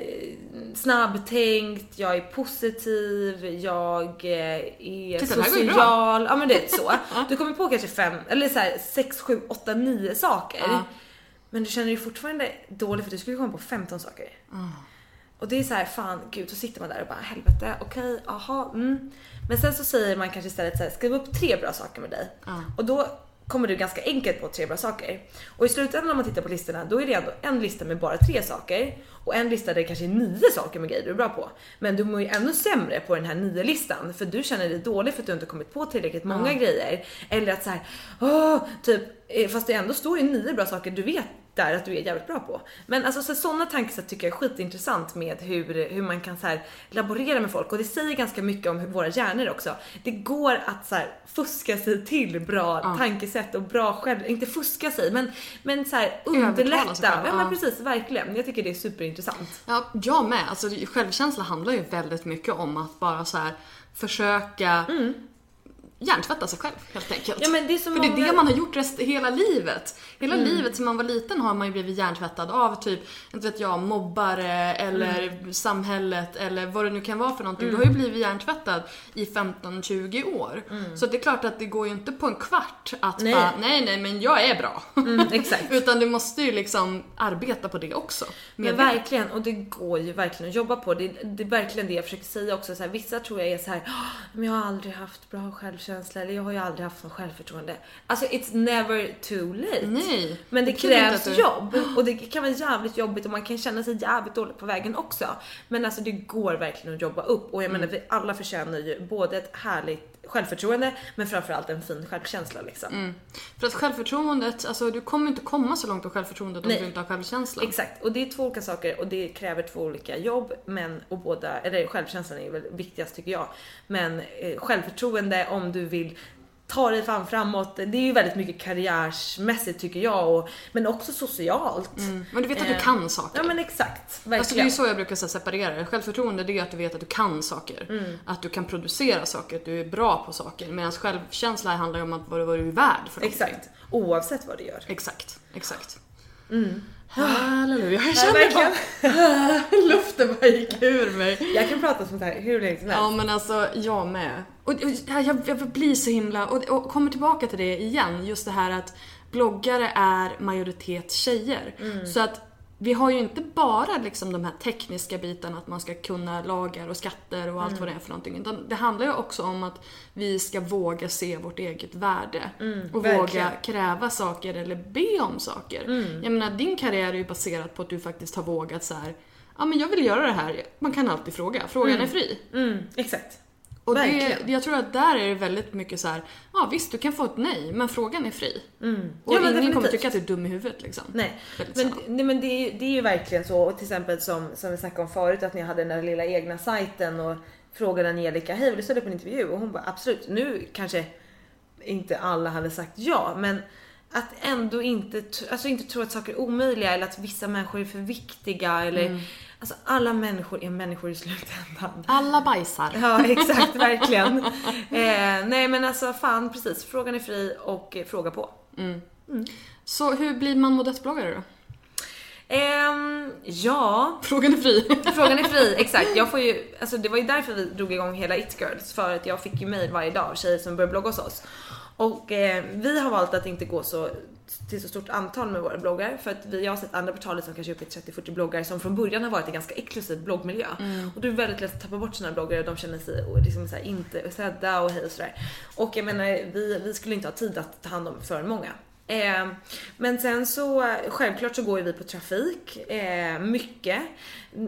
snabbtänkt, jag är positiv, jag eh, är Titta, social. Ja men det är så. [laughs] Du kommer på kanske fem, eller så här, sex, sju, åtta, nio saker. Ja. Men du känner dig fortfarande dålig för du skulle komma på 15 saker. Och det är så här, fan gud, så sitter man där och bara helvete, okej, aha, mm. Men sen så säger man kanske istället så här, skriv upp tre bra saker med dig. Och då kommer du ganska enkelt på tre bra saker. Och i slutändan om man tittar på listorna, då är det ändå en lista med bara tre saker och en lista där det kanske är nio saker med grejer du är bra på. Men du mår ju ännu sämre på den här nio listan för du känner dig dålig för att du inte kommit på tillräckligt många grejer. Eller att så här, åh, typ, eh, fast det ändå står ju nio bra saker, du vet där att du är jävligt bra på. Men alltså så, sådana tankesätt tycker jag är skitintressant med hur, hur man kan så här laborera med folk och det säger ganska mycket om hur våra hjärnor också. Det går att så här fuska sig till bra Ja. tankesätt och bra själv, inte fuska sig men, men så här sig underlätta. Ja men precis, verkligen. Jag tycker det är superintressant. Ja, jag med. Alltså, självkänsla handlar ju väldigt mycket om att bara så här försöka hjärntvätta sig själv helt enkelt. Ja, men det är För det är många- det man har gjort rest, hela livet. Hela livet sedan man var liten har man ju blivit hjärntvättad av typ, inte vet jag, mobbare eller samhället eller vad det nu kan vara för någonting. Du har ju blivit hjärntvättad i 15-20 år. Så det är klart att det går ju inte på en kvart att Nej. bara, nej nej men jag är bra. Mm, exakt. [laughs] Utan du måste ju liksom arbeta på det också. Men verkligen, och det går ju verkligen att jobba på. Det, det är verkligen det jag försöker säga också. Så här, vissa tror jag är så här, "Ah, men jag har aldrig haft bra självkänsla eller jag har ju aldrig haft något självförtroende. Alltså it's never too late. Nej. Men det inte krävs du- jobb och det kan vara jävligt jobbigt och man kan känna sig jävligt dåligt på vägen också. Men alltså det går verkligen att jobba upp och jag menar vi alla förtjänar ju både ett härligt självförtroende men framförallt en fin självkänsla liksom. För att självförtroendet, alltså du kommer inte komma så långt av självförtroendet om Nej. du inte har självkänsla. Exakt, och det är två olika saker och det kräver två olika jobb. Men, och båda, eller självkänslan är väl viktigast tycker jag. Men eh, självförtroende om du vill ta dig fan framåt. Det är ju väldigt mycket karriärsmässigt tycker jag. Och, men också socialt. Men du vet att du Eh, kan saker. Ja men exakt, verkligen. Alltså det är ju så jag brukar säga, separera det. Självförtroende det är att du vet att du kan saker. Mm. Att du kan producera saker, att du är bra på saker. Medan självkänsla handlar ju om att vad du är värd för någonting. Exakt, oavsett vad du gör. Exakt, exakt. Halleluja, jag verkligen. bara luften bara gick ur mig. Jag kan prata sånt här hur länge som helst. Ja men alltså, jag med. Och, och jag, jag blir så himla, och, och kommer tillbaka till det igen, just det här att bloggare är majoritet tjejer. Så att vi har ju inte bara liksom de här tekniska bitarna, att man ska kunna lagar och skatter och allt vad det är för någonting. Utan det handlar ju också om att vi ska våga se vårt eget värde. och verkligen. våga kräva saker eller be om saker. Jag menar, din karriär är ju baserad på att du faktiskt har vågat så här. Ja men jag vill göra det här. Man kan alltid fråga. Frågan är fri. Mm, exakt. Och det, jag tror att där är det väldigt mycket så här. ja visst du kan få ett nej, men frågan är fri. Och Mm. Ja, men ingen kommer tycka att du är dum i huvudet liksom. Nej, Väldigt men, nej, men det, är, ju- det är ju verkligen så. Och till exempel som, som vi snackade om förut, att ni hade den där lilla egna sajten och frågade Angelica, hej vill du ställa upp en intervju? Och hon bara absolut. Nu kanske inte alla hade sagt ja, men att ändå inte, alltså inte tro att saker är omöjliga eller att vissa människor är för viktiga eller Mm. Alltså alla människor är människor i slutändan. Alla bajsar. Ja exakt, [laughs] verkligen. Eh, nej men alltså fan precis, frågan är fri och eh, fråga på. Så hur blir man modettbloggare då? Ehm, ja, Frågan är fri. [laughs] Frågan är fri, exakt. Jag får ju, alltså det var ju därför vi drog igång hela It Girls, för att jag fick ju mail varje dag av tjejer som började blogga hos oss. Och eh, vi har valt att inte gå så till så stort antal med våra bloggar för att vi jag har sett andra portaler som kanske är uppe i 30-40 bloggar som från början har varit en ganska exklusiv bloggmiljö. Och det är väldigt lätt att tappa bort sina bloggare och de känner sig liksom så inte sedda och hej och sådär. Och jag menar, vi, vi skulle inte ha tid att ta hand om för många. Eh, men sen så självklart så går ju vi på trafik eh, mycket.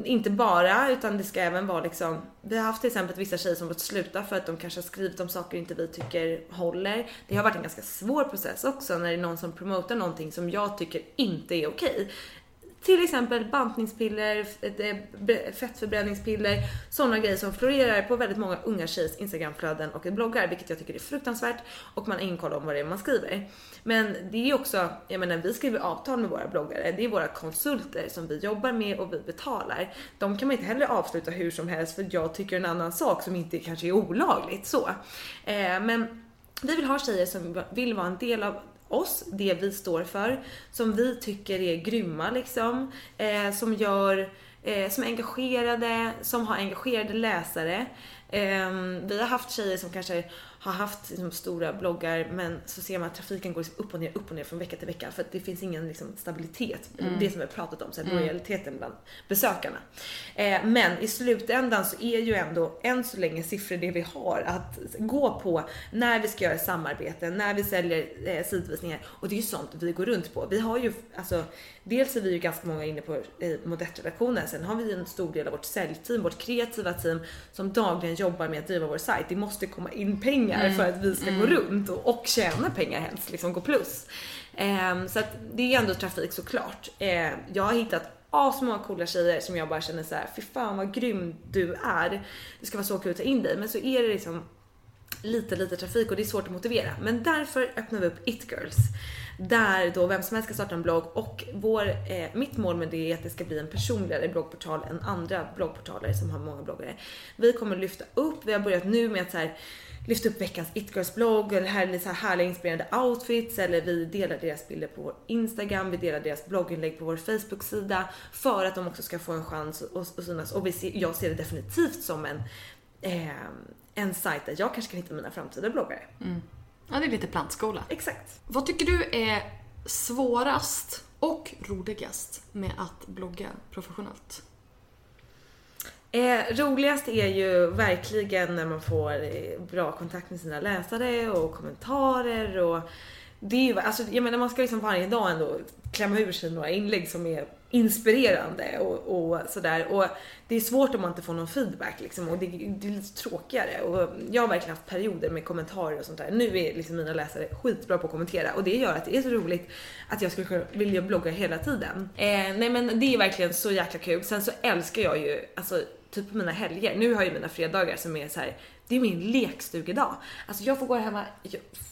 Inte bara utan det ska även vara liksom. Vi har haft till exempel vissa tjejer som fått sluta för att de kanske har skrivit om saker inte vi tycker håller. Det har varit en ganska svår process också när det är någon som promotar någonting som jag tycker inte är okej. Till exempel bantningspiller, eh, fettförbränningspiller, sådana grejer som florerar på väldigt många unga tjejers instagramflöden och bloggar, vilket jag tycker är fruktansvärt och man har ingen koll om vad det är man skriver. Men det är också, jag menar vi skriver avtal med våra bloggare, det är våra konsulter som vi jobbar med och vi betalar. De kan man inte heller avsluta hur som helst för jag tycker en annan sak som inte kanske är olagligt så. Eh, men vi vill ha tjejer som vill vara en del av oss, det vi står för, som vi tycker är grymma liksom, eh, som gör, eh, som är engagerade, som har engagerade läsare. Eh, vi har haft tjejer som kanske har haft liksom, stora bloggar men så ser man att trafiken går liksom upp och ner, upp och ner från vecka till vecka för att det finns ingen liksom, stabilitet. Det som vi har pratat om, så här, lojaliteten bland besökarna. Eh, men i slutändan så är ju ändå än så länge siffror det vi har att gå på när vi ska göra samarbeten, när vi säljer eh, sidvisningar och det är ju sånt vi går runt på. Vi har ju alltså, dels är vi ju ganska många inne på eh, modettredaktionen, sen har vi en stor del av vårt säljteam, vårt kreativa team som dagligen jobbar med att driva vår sajt. Det måste komma in pengar Mm. för att vi ska gå runt och, och tjäna pengar helst, liksom gå plus. Ehm, så att det är ändå trafik såklart. Ehm, jag har hittat asmånga coola tjejer som jag bara känner så här: fy fan vad grym du är. Det ska vara så kul att ta in dig. Men så är det liksom lite, lite trafik och det är svårt att motivera. Men därför öppnar vi upp It Girls. Där då vem som helst ska starta en blogg och vår, eh, mitt mål med det är att det ska bli en personligare bloggportal än andra bloggportaler som har många bloggare. Vi kommer lyfta upp, vi har börjat nu med att så här, lyfta upp veckans It Girls blogg eller här är lite så här härliga inspirerande outfits eller vi delar deras bilder på vår Instagram, vi delar deras blogginlägg på vår Facebook-sida för att de också ska få en chans att, synas och vi ser, jag ser det definitivt som en eh, en sajt där jag kanske kan hitta mina framtida bloggare. Mm. Ja, det är lite plantskola. Exakt. Vad tycker du är svårast och roligast med att blogga professionellt? Eh, roligast är ju verkligen när man får eh, bra kontakt med sina läsare och kommentarer och det är ju, alltså jag menar man ska liksom varje dag ändå klämma ur sig några inlägg som är inspirerande och, och sådär och det är svårt om man inte får någon feedback liksom och det, det är lite tråkigare och jag har verkligen haft perioder med kommentarer och sånt där. Nu är liksom mina läsare skitbra på att kommentera och det gör att det är så roligt att jag skulle vilja blogga hela tiden. Eh, nej men det är verkligen så jäkla kul. Sen så älskar jag ju, alltså typ på mina helger. Nu har jag ju mina fredagar som är så här. det är min lekstugedag. Alltså jag får gå hemma,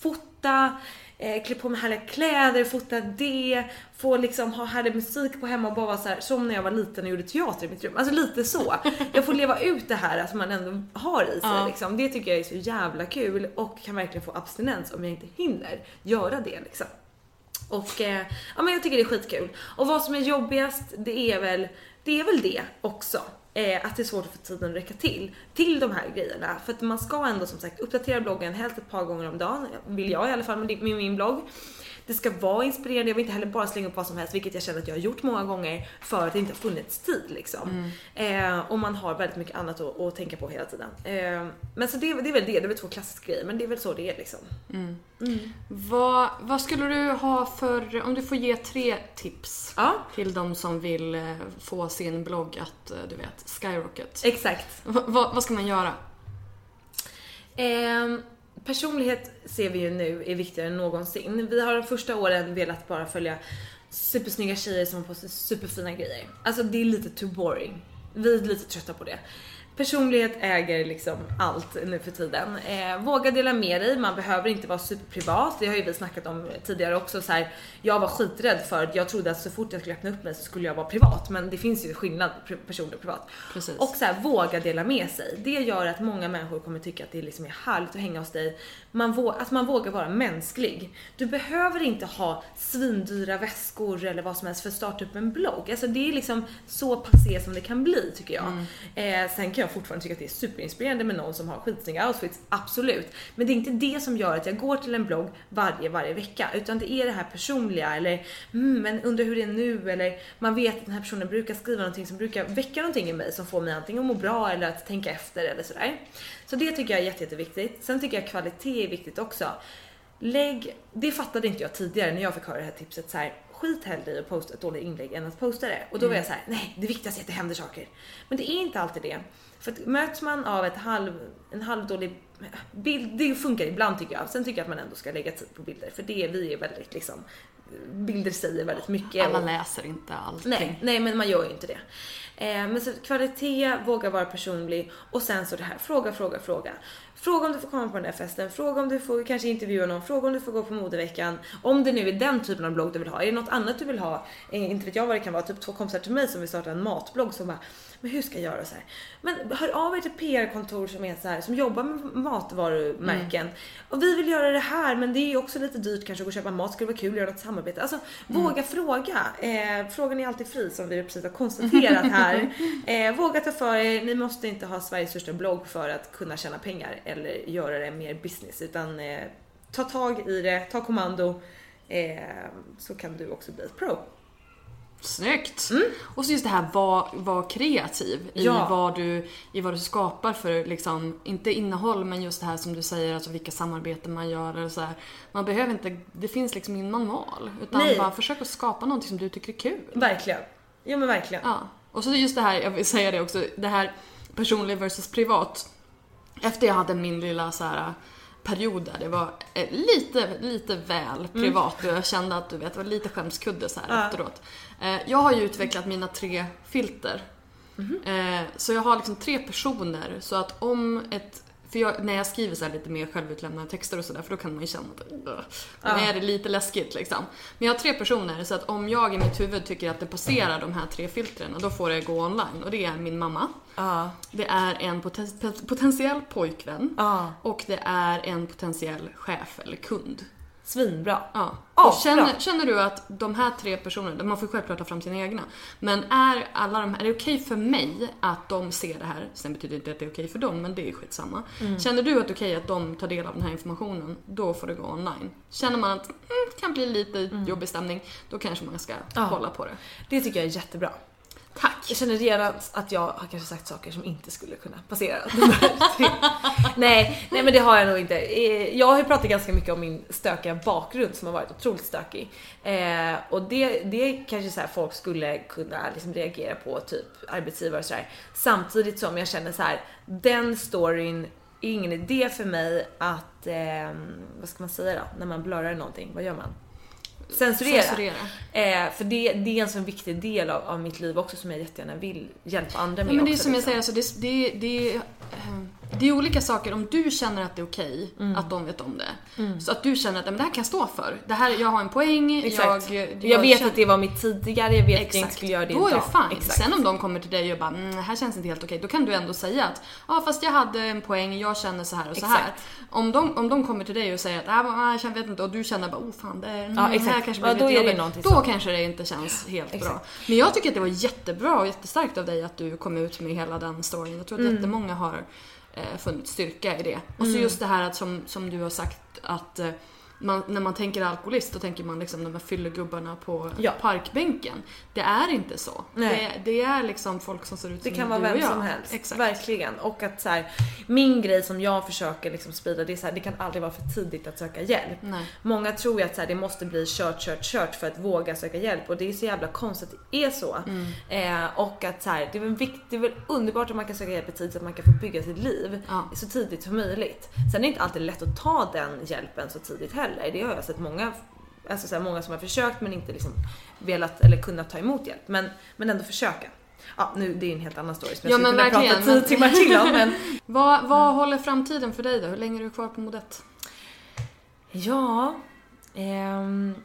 fota, eh, klä på mig härliga kläder, fota det, få liksom ha härlig musik på hemma och bara vara så här, som när jag var liten och gjorde teater i mitt rum. Alltså lite så. Jag får leva ut det här som man ändå har i sig Ja. liksom. Det tycker jag är så jävla kul och kan verkligen få abstinens om jag inte hinner göra det liksom. Och eh, ja men jag tycker det är skitkul. Och vad som är jobbigast, det är väl det, är väl det också. Eh, att det är svårt att få tiden att räcka till, till de här grejerna. För att man ska ändå som sagt uppdatera bloggen helst ett par gånger om dagen, vill jag i alla fall med, med min blogg. Det ska vara inspirerande, jag vill inte heller bara slänga upp vad som helst, vilket jag känner att jag har gjort många gånger för att det inte har funnits tid liksom. Eh, och man har väldigt mycket annat att, att tänka på hela tiden. Eh, men så det, det är väl det, det är väl två klassiska grejer, men det är väl så det är liksom. Vad, vad skulle du ha för, om du får ge tre tips Ja, till de som vill eh, få sin blogg att, eh, du vet, skyrocket. exakt. Va, va, vad ska man göra? Ehm, personlighet ser vi ju nu är viktigare än någonsin. Vi har de första åren velat bara följa supersnygga tjejer som har på sig superfina grejer. Alltså det är lite too boring. Vi är lite trötta på det. Personlighet äger liksom allt nu för tiden. Eh, våga dela med dig, man behöver inte vara superprivat. Det har ju vi snackat om tidigare också. Så här, jag var skiträdd för, jag trodde att så fort jag skulle öppna upp mig så skulle jag vara privat. Men det finns ju skillnad på personlig och privat. Precis. Och så här, våga dela med sig. Det gör att många människor kommer tycka att det liksom är härligt att hänga hos dig. Man att man vågar vara mänsklig. Du behöver inte ha svindyra väskor eller vad som helst för att starta upp en blogg. Alltså det är liksom så passé som det kan bli tycker jag. Eh, sen kan jag fortfarande tycka att det är superinspirerande med någon som har skitsnygga outfits, absolut. Men det är inte det som gör att jag går till en blogg varje, varje vecka. Utan det är det här personliga eller mm, men undrar hur det är nu eller man vet att den här personen brukar skriva någonting som brukar väcka någonting i mig som får mig antingen att må bra eller att tänka efter eller sådär. Så det tycker jag är jätte, jätteviktigt. Sen tycker jag kvalitet är viktigt också. Lägg, det fattade inte jag tidigare när jag fick höra det här tipset så här. Skit hellre i att posta ett dåligt inlägg än att posta det. Och då var jag så här: nej det viktigaste är att det händer saker. Men det är inte alltid det. För att möts man av ett halv, en halvdålig bild, det funkar ibland tycker jag. Sen tycker jag att man ändå ska lägga tid på bilder. För det, vi är väldigt liksom, bilder säger väldigt mycket. Alla och- läser inte allting. Nej, nej men man gör ju inte det. Eh, men så kvalitet, våga vara personlig och sen så det här, fråga, fråga, fråga. Fråga om du får komma på den där festen, fråga om du får kanske intervjua någon, fråga om du får gå på modeveckan. Om det nu är den typen av blogg du vill ha, är det något annat du vill ha? Eh, inte vet jag vad det kan vara, typ två kompisar till mig som vill starta en matblogg som bara men hur ska jag göra så här? Men hör av er till PR-kontor som är så här, som jobbar med matvarumärken. Och vi vill göra det här men det är ju också lite dyrt kanske att gå och köpa mat, skulle vara kul att göra något samarbete. Alltså våga fråga. Eh, frågan är alltid fri som vi precis har konstaterat här. [laughs] Eh, våga ta för er, ni måste inte ha Sveriges största blogg för att kunna tjäna pengar eller göra det mer business utan eh, ta tag i det, ta kommando eh, så kan du också bli ett pro. Snyggt! Och så just det här, var, var kreativ i, Ja. vad du, i vad du skapar för, liksom, inte innehåll, men just det här som du säger, alltså vilka samarbeten man gör eller så här. Man behöver inte, det finns liksom ingen manual. Utan Nej. bara försök att skapa någonting som du tycker är kul. Verkligen. Ja men verkligen. Ja. Och så just det här, jag vill säga det också, det här personlig versus privat. Efter jag hade min lilla så här period där det var eh, lite, lite väl privat och jag kände att du vet, det var lite skämskudde så här efteråt. Eh, jag har ju utvecklat mina tre filter. Eh, så jag har liksom tre personer så att om ett för jag, när jag skriver så lite mer självutlämnande texter och sådär, för då kan man ju känna att "Ugh", då är det lite läskigt liksom. Men jag har tre personer, så att om jag i mitt huvud tycker att det passerar de här tre filtren, då får det gå online. Och det är min mamma, Ja. det är en poten- potentiell pojkvän Ja. och det är en potentiell chef eller kund. Svinbra. Ja. Och känner, bra. känner du att de här tre personerna, man får självklart ta fram sina egna, men är alla de här, är det okej för mig att de ser det här? Sen betyder det inte att det är okej för dem, men det är skitsamma. Mm. Känner du att det är okej att de tar del av den här informationen, då får det gå online. Känner man att mm, det kan bli lite jobbig stämning, då kanske man ska Mm. Ja. kolla på det. Det tycker jag är jättebra. Tack! Jag känner redan att jag har kanske sagt saker som inte skulle kunna passera. nej, nej men det har jag nog inte. Eh, jag har ju pratat ganska mycket om min stökiga bakgrund som har varit otroligt stökig. Eh, och det, det kanske så här folk skulle kunna liksom reagera på, typ arbetsgivare och sådär. Samtidigt som jag känner så här, den storyn är ingen idé för mig att, eh, vad ska man säga då, när man blurrar någonting, vad gör man? Censurera. Censurera. Eh, för det, det är en sån viktig del av, av mitt liv också som jag jättegärna vill hjälpa andra med Ja, men det är också, som jag liksom. säger, alltså, det, det, det, eh, det är olika saker. Om du känner att det är okej Mm. att de vet om det. Så att du känner att "Nej, men det här kan jag stå för. Det här, jag har en poäng. Exakt. Jag, Jag, vet känner- att det var mitt tidigare, jag vet att jag inte Exakt. skulle göra det Då är det idag. fine. Exakt. Sen om de kommer till dig och bara mm, det här känns inte helt okej. Då kan du ändå säga att ja fast jag hade en poäng, jag känner så här och så här. Exakt. Om de, om de kommer till dig och säger att ah, men, jag vet inte och du känner bara oh fan det, mm, Ja, exakt. här kanske Ja, blir då lite är jobbigt. Då så. kanske det inte känns helt bra. Exakt. Men jag tycker att det var jättebra och jättestarkt av dig att du kom ut med hela den storyn. Jag tror att Mm. jättemånga har funnit styrka i det. Och så just det här att som, som du har sagt att eh, man, när man tänker alkoholist då tänker man liksom de här fyllegubbarna på Ja. parkbänken. Det är inte så. Nej. Det, det är liksom folk som ser ut Det som kan vara vem som helst. Exakt. Verkligen. Och att så här, min grej som jag försöker liksom sprida det är så här, det kan aldrig vara för tidigt att söka hjälp. Nej. Många tror ju att så här, det måste bli kört, kört, kört för att våga söka hjälp och det är så jävla konstigt att det är så. Mm. Eh, och att så här, det, är väl vikt, det är väl underbart om man kan söka hjälp i tid så att man kan få bygga sitt liv Ja. så tidigt som möjligt. Sen är det inte alltid lätt att ta den hjälpen så tidigt heller. Det har jag sett många Alltså så här, många som har försökt men inte liksom velat eller kunnat ta emot hjälp. Men, men ändå försöka. Ja, nu, det är en helt annan story som Ja, jag skulle kunna prata tio men- timmar till om. Men [laughs] Vad, vad håller framtiden för dig då? Hur länge är du kvar på Modett? Ja, ehm,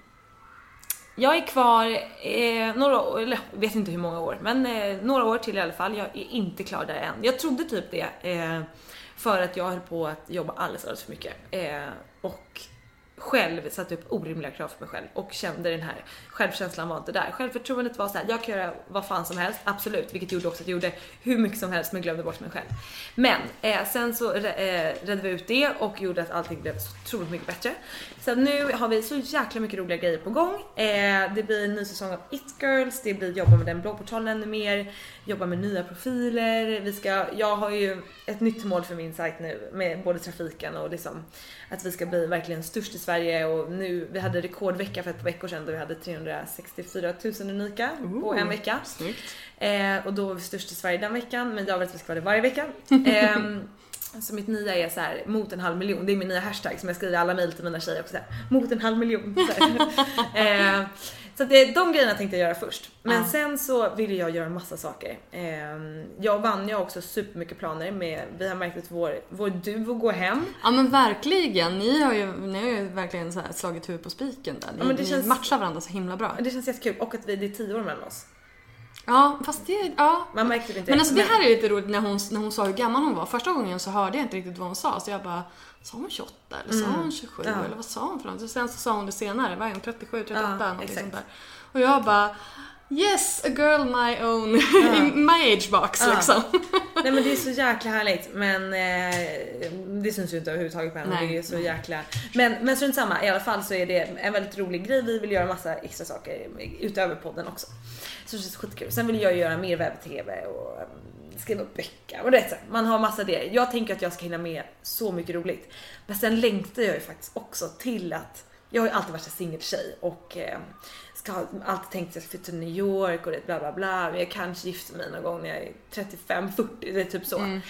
jag är kvar eh, några år, eller jag vet inte hur många år, men eh, några år till i alla fall. Jag är inte klar där än. Jag trodde typ det eh, för att jag höll på att jobba alldeles, alldeles för mycket eh, och själv satte upp orimliga krav för mig själv och kände den här självkänslan var inte där. Självförtroendet var så här, jag kan göra vad fan som helst, absolut, vilket gjorde också att jag gjorde hur mycket som helst men glömde bort mig själv. Men eh, sen så eh, redde vi ut det och gjorde att allting blev så otroligt mycket bättre. Så nu har vi så jäkla mycket roliga grejer på gång. Eh, det blir en ny säsong av It Girls, det blir jobba med den bloggportalen ännu mer, jobba med nya profiler. Vi ska, jag har ju ett nytt mål för min sajt nu med både trafiken och liksom att vi ska bli verkligen störst i Sverige och nu, vi hade rekordvecka för ett par veckor sedan då vi hade 364 000 unika på en vecka. Eh, och då var vi störst i Sverige den veckan, men jag vill att vi ska vara det varje vecka. [laughs] Ehm, så mitt nya är så här, mot en halv miljon, det är min nya hashtag som jag skriver i alla mejl till mina tjejer också. Så här, mot en halv miljon. [laughs] Eh, så det, de grejerna tänkte jag göra först. Men Ja. sen så ville jag göra massa saker. Eh, jag och Vanja har också supermycket planer med, vi har märkt att vår, vår duo går hem. Ja men verkligen, ni har ju, ni har ju verkligen så slagit huvudet på spiken där. Ni, Ja, men det ni känns- matchar varandra så himla bra. Det känns jättekul och att vi, det är tio år mellan oss. Ja fast det, ja. Man märkte det inte. Men alltså det här är lite roligt när hon, när hon sa hur gammal hon var. Första gången så hörde jag inte riktigt vad hon sa så jag bara Sa hon 28 eller sa hon 27 Mm. Ja. eller vad sa hon för något? Och sen så sa hon det senare, vad är hon 37, 38 Ja, exakt. sånt där. Och jag bara Yes, a girl my own, [laughs] in my age box liksom. [laughs] Nej men det är så jäkla härligt men eh, det syns ju inte överhuvudtaget på henne. Det är så jäkla... Men, men strunt samma, i alla fall så är det en väldigt rolig grej. Vi vill göra massa extra saker utöver podden också. Så det känns skitkul. Sen vill jag göra mer webb-tv och um, skriva böcker och det är så här, Man har massa det. Jag tänker att jag ska hinna med så mycket roligt. Men sen längtar jag ju faktiskt också till att jag har ju alltid varit en singeltjej och eh, ska alltid tänkt att jag ska flytta till New York och det bla bla bla. Men jag kanske gifter mig någon gång när jag är 35-40, det är typ så.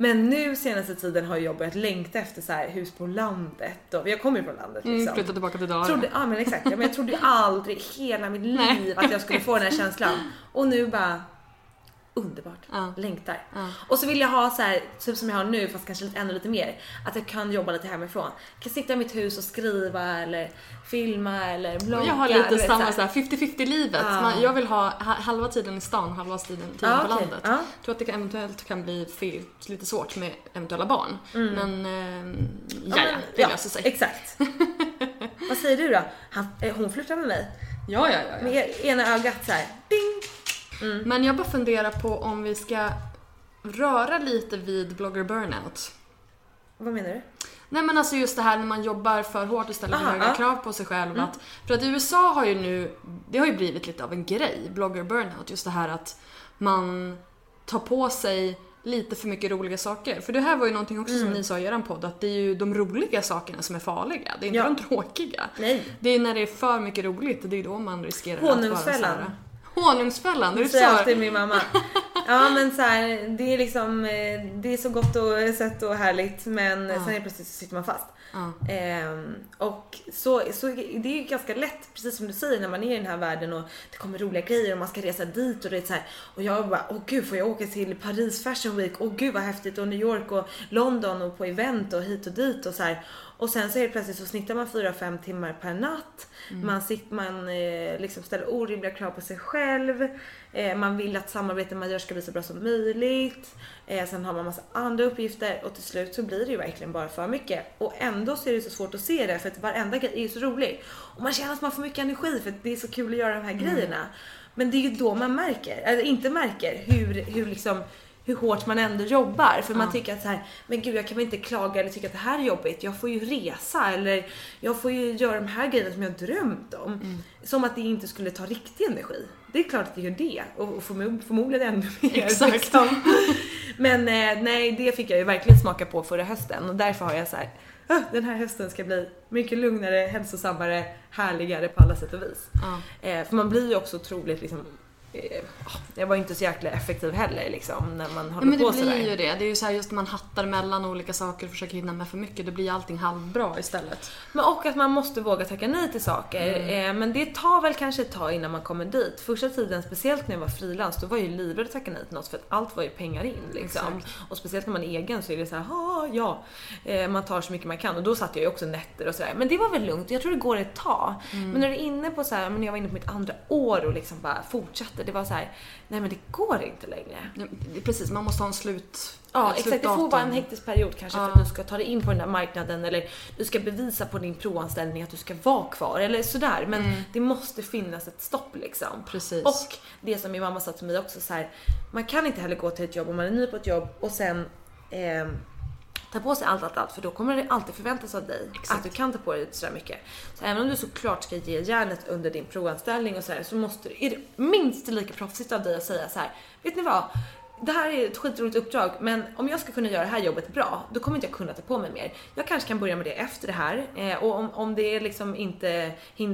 Men nu senaste tiden har jag börjat längta efter så här hus på landet och jag kommer ju från landet liksom. Mm, flytta tillbaka till Dalarna. Trodde, ja men exakt, ja, men jag trodde ju aldrig hela mitt [laughs] liv att jag skulle få den här känslan. Och nu bara underbart. Ja. Längtar. Ja. Och så vill jag ha så här, typ som jag har nu fast kanske ännu lite mer. Att jag kan jobba lite hemifrån. Jag kan sitta i mitt hus och skriva eller filma eller blogga. Jag har lite vet, samma så här. här 50-50 livet. Ja. Man, jag vill ha ha- halva tiden i stan, halva tiden, tiden Ja, på okej. landet. Ja. Jag tror att det kan, eventuellt kan bli fel, lite svårt med eventuella barn. Men eh, ja, ja, men, det löser sig. Exakt. [laughs] Vad säger du då? Han, eh, hon flörtar med mig. Ja, ja, ja. ja. Med ena ögat så här. Ding! Men jag bara funderar på om vi ska röra lite vid blogger burnout. Vad menar du? Nej men alltså just det här när man jobbar för hårt och ställer för Aha, höga ja. krav på sig själv. Att, för att i USA har ju nu, det har ju blivit lite av en grej, blogger burnout. Just det här att man tar på sig lite för mycket roliga saker. För det här var ju någonting också som ni sa i eran podd, att det är ju de roliga sakerna som är farliga. Det är inte Ja. de tråkiga. Nej. Det är när det är för mycket roligt, det är då man riskerar att vara så här- Honungsfällan, Det säger så? alltid min mamma. Ja men så här, det är liksom, eh, det är så gott och sött och härligt men sen är plötsligt så sitter man fast. Ja. Ehm, och så, så det är ju ganska lätt, precis som du säger, när man är i den här världen och det kommer roliga grejer och man ska resa dit och det är så här, och jag bara, åh gud får jag åka till Paris Fashion Week, åh gud vad häftigt och New York och London och på event och hit och dit och så här. Och sen så det plötsligt så snittar man 4-5 timmar per natt. Man, sitter, man eh, liksom ställer orimliga krav på sig själv. Eh, man vill att samarbetet man gör ska bli så bra som möjligt. Eh, sen har man massa andra uppgifter och till slut så blir det ju verkligen bara för mycket. Och ändå så är det så svårt att se det för att varenda grej är ju så rolig. Och man känner att man får mycket energi för att det är så kul att göra de här grejerna. Men det är ju då man märker, eller inte märker, hur, hur liksom hur hårt man ändå jobbar. För man tycker att så här, men gud jag kan väl inte klaga eller tycka att det här är jobbigt. Jag får ju resa eller jag får ju göra de här grejerna som jag drömt om. Som att det inte skulle ta riktig energi. Det är klart att det gör det och och förmo- förmodligen ännu mer. [laughs] Exakt. liksom. [laughs] Men eh, nej, det fick jag ju verkligen smaka på förra hösten och därför har jag så här. "Ah, Den här hösten ska bli mycket lugnare, hälsosammare, härligare på alla sätt och vis. Eh, för man blir ju också otroligt liksom jag var inte så jäkla effektiv heller liksom när man Ja, håller men på det blir sådär. ju det. Det är ju så här just när man hattar mellan olika saker och försöker hinna med för mycket. Då blir allting halvbra istället. Men och att man måste våga tacka nej till saker. Mm. Eh, men det tar väl kanske ett tag innan man kommer dit. Första tiden, speciellt när jag var frilans, då var jag ju livrädd att tacka nej till något för att allt var ju pengar in liksom. Och speciellt när man är egen så är det så här, "Ah, ja, eh, man tar så mycket man kan. Och då satt jag ju också nätter och sådär. Men det var väl lugnt, jag tror det går ett tag. Mm. Men när du är inne på så här, men jag var inne på mitt andra år och liksom bara fortsatte. Det var så här, nej men det går inte längre. Precis, man måste ha en slut... Ja exakt, det får vara en hektisk period kanske Ja. för att du ska ta dig in på den där marknaden eller du ska bevisa på din provanställning att du ska vara kvar eller sådär. Men det måste finnas ett stopp liksom. Precis. Och det som min mamma sa till mig också så här, man kan inte heller gå till ett jobb om man är ny på ett jobb och sen ehm, ta på sig allt, allt, allt för då kommer det alltid förväntas av dig att du kan ta på dig sådär mycket. Så även om du såklart ska ge järnet under din provanställning och sådär så måste du, är det minst lika proffsigt av dig att säga så här, vet ni vad? Det här är ett skitroligt uppdrag men om jag ska kunna göra det här jobbet bra då kommer inte jag kunna ta på mig mer. Jag kanske kan börja med det efter det här eh, och om, om det liksom inte eh,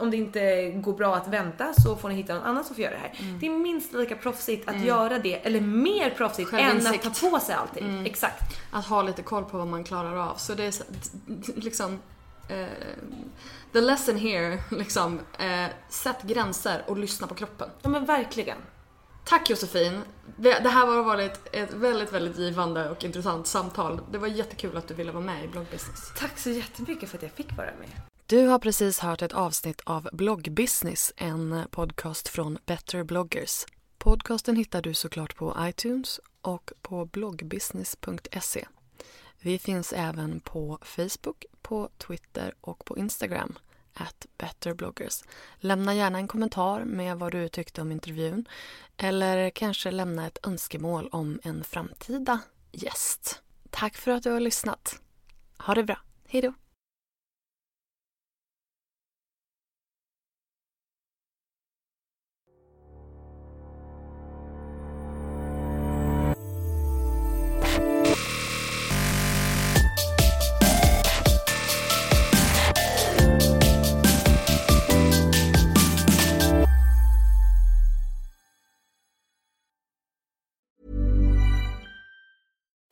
om det inte går bra att vänta så får ni hitta någon annan som får göra det här. Mm. Det är minst lika proffsigt att göra det eller mer proffsigt än att ta på sig allting. Mm. Exakt. Att ha lite koll på vad man klarar av. Så det är liksom... Eh, the lesson here, liksom. Eh, sätt gränser och lyssna på kroppen. Ja men verkligen. Tack Josefin. Det här har varit ett väldigt, väldigt givande och intressant samtal. Det var jättekul att du ville vara med i bloggbusiness. Tack så jättemycket för att jag fick vara med. Du har precis hört ett avsnitt av Bloggbusiness, en podcast från Better bloggers. Podcasten hittar du såklart på iTunes och på bloggbusiness.se. Vi finns även på Facebook, på Twitter och på Instagram, at betterbloggers. Lämna gärna en kommentar med vad du tyckte om intervjun eller kanske lämna ett önskemål om en framtida gäst. Tack för att du har lyssnat. Ha det bra. Hej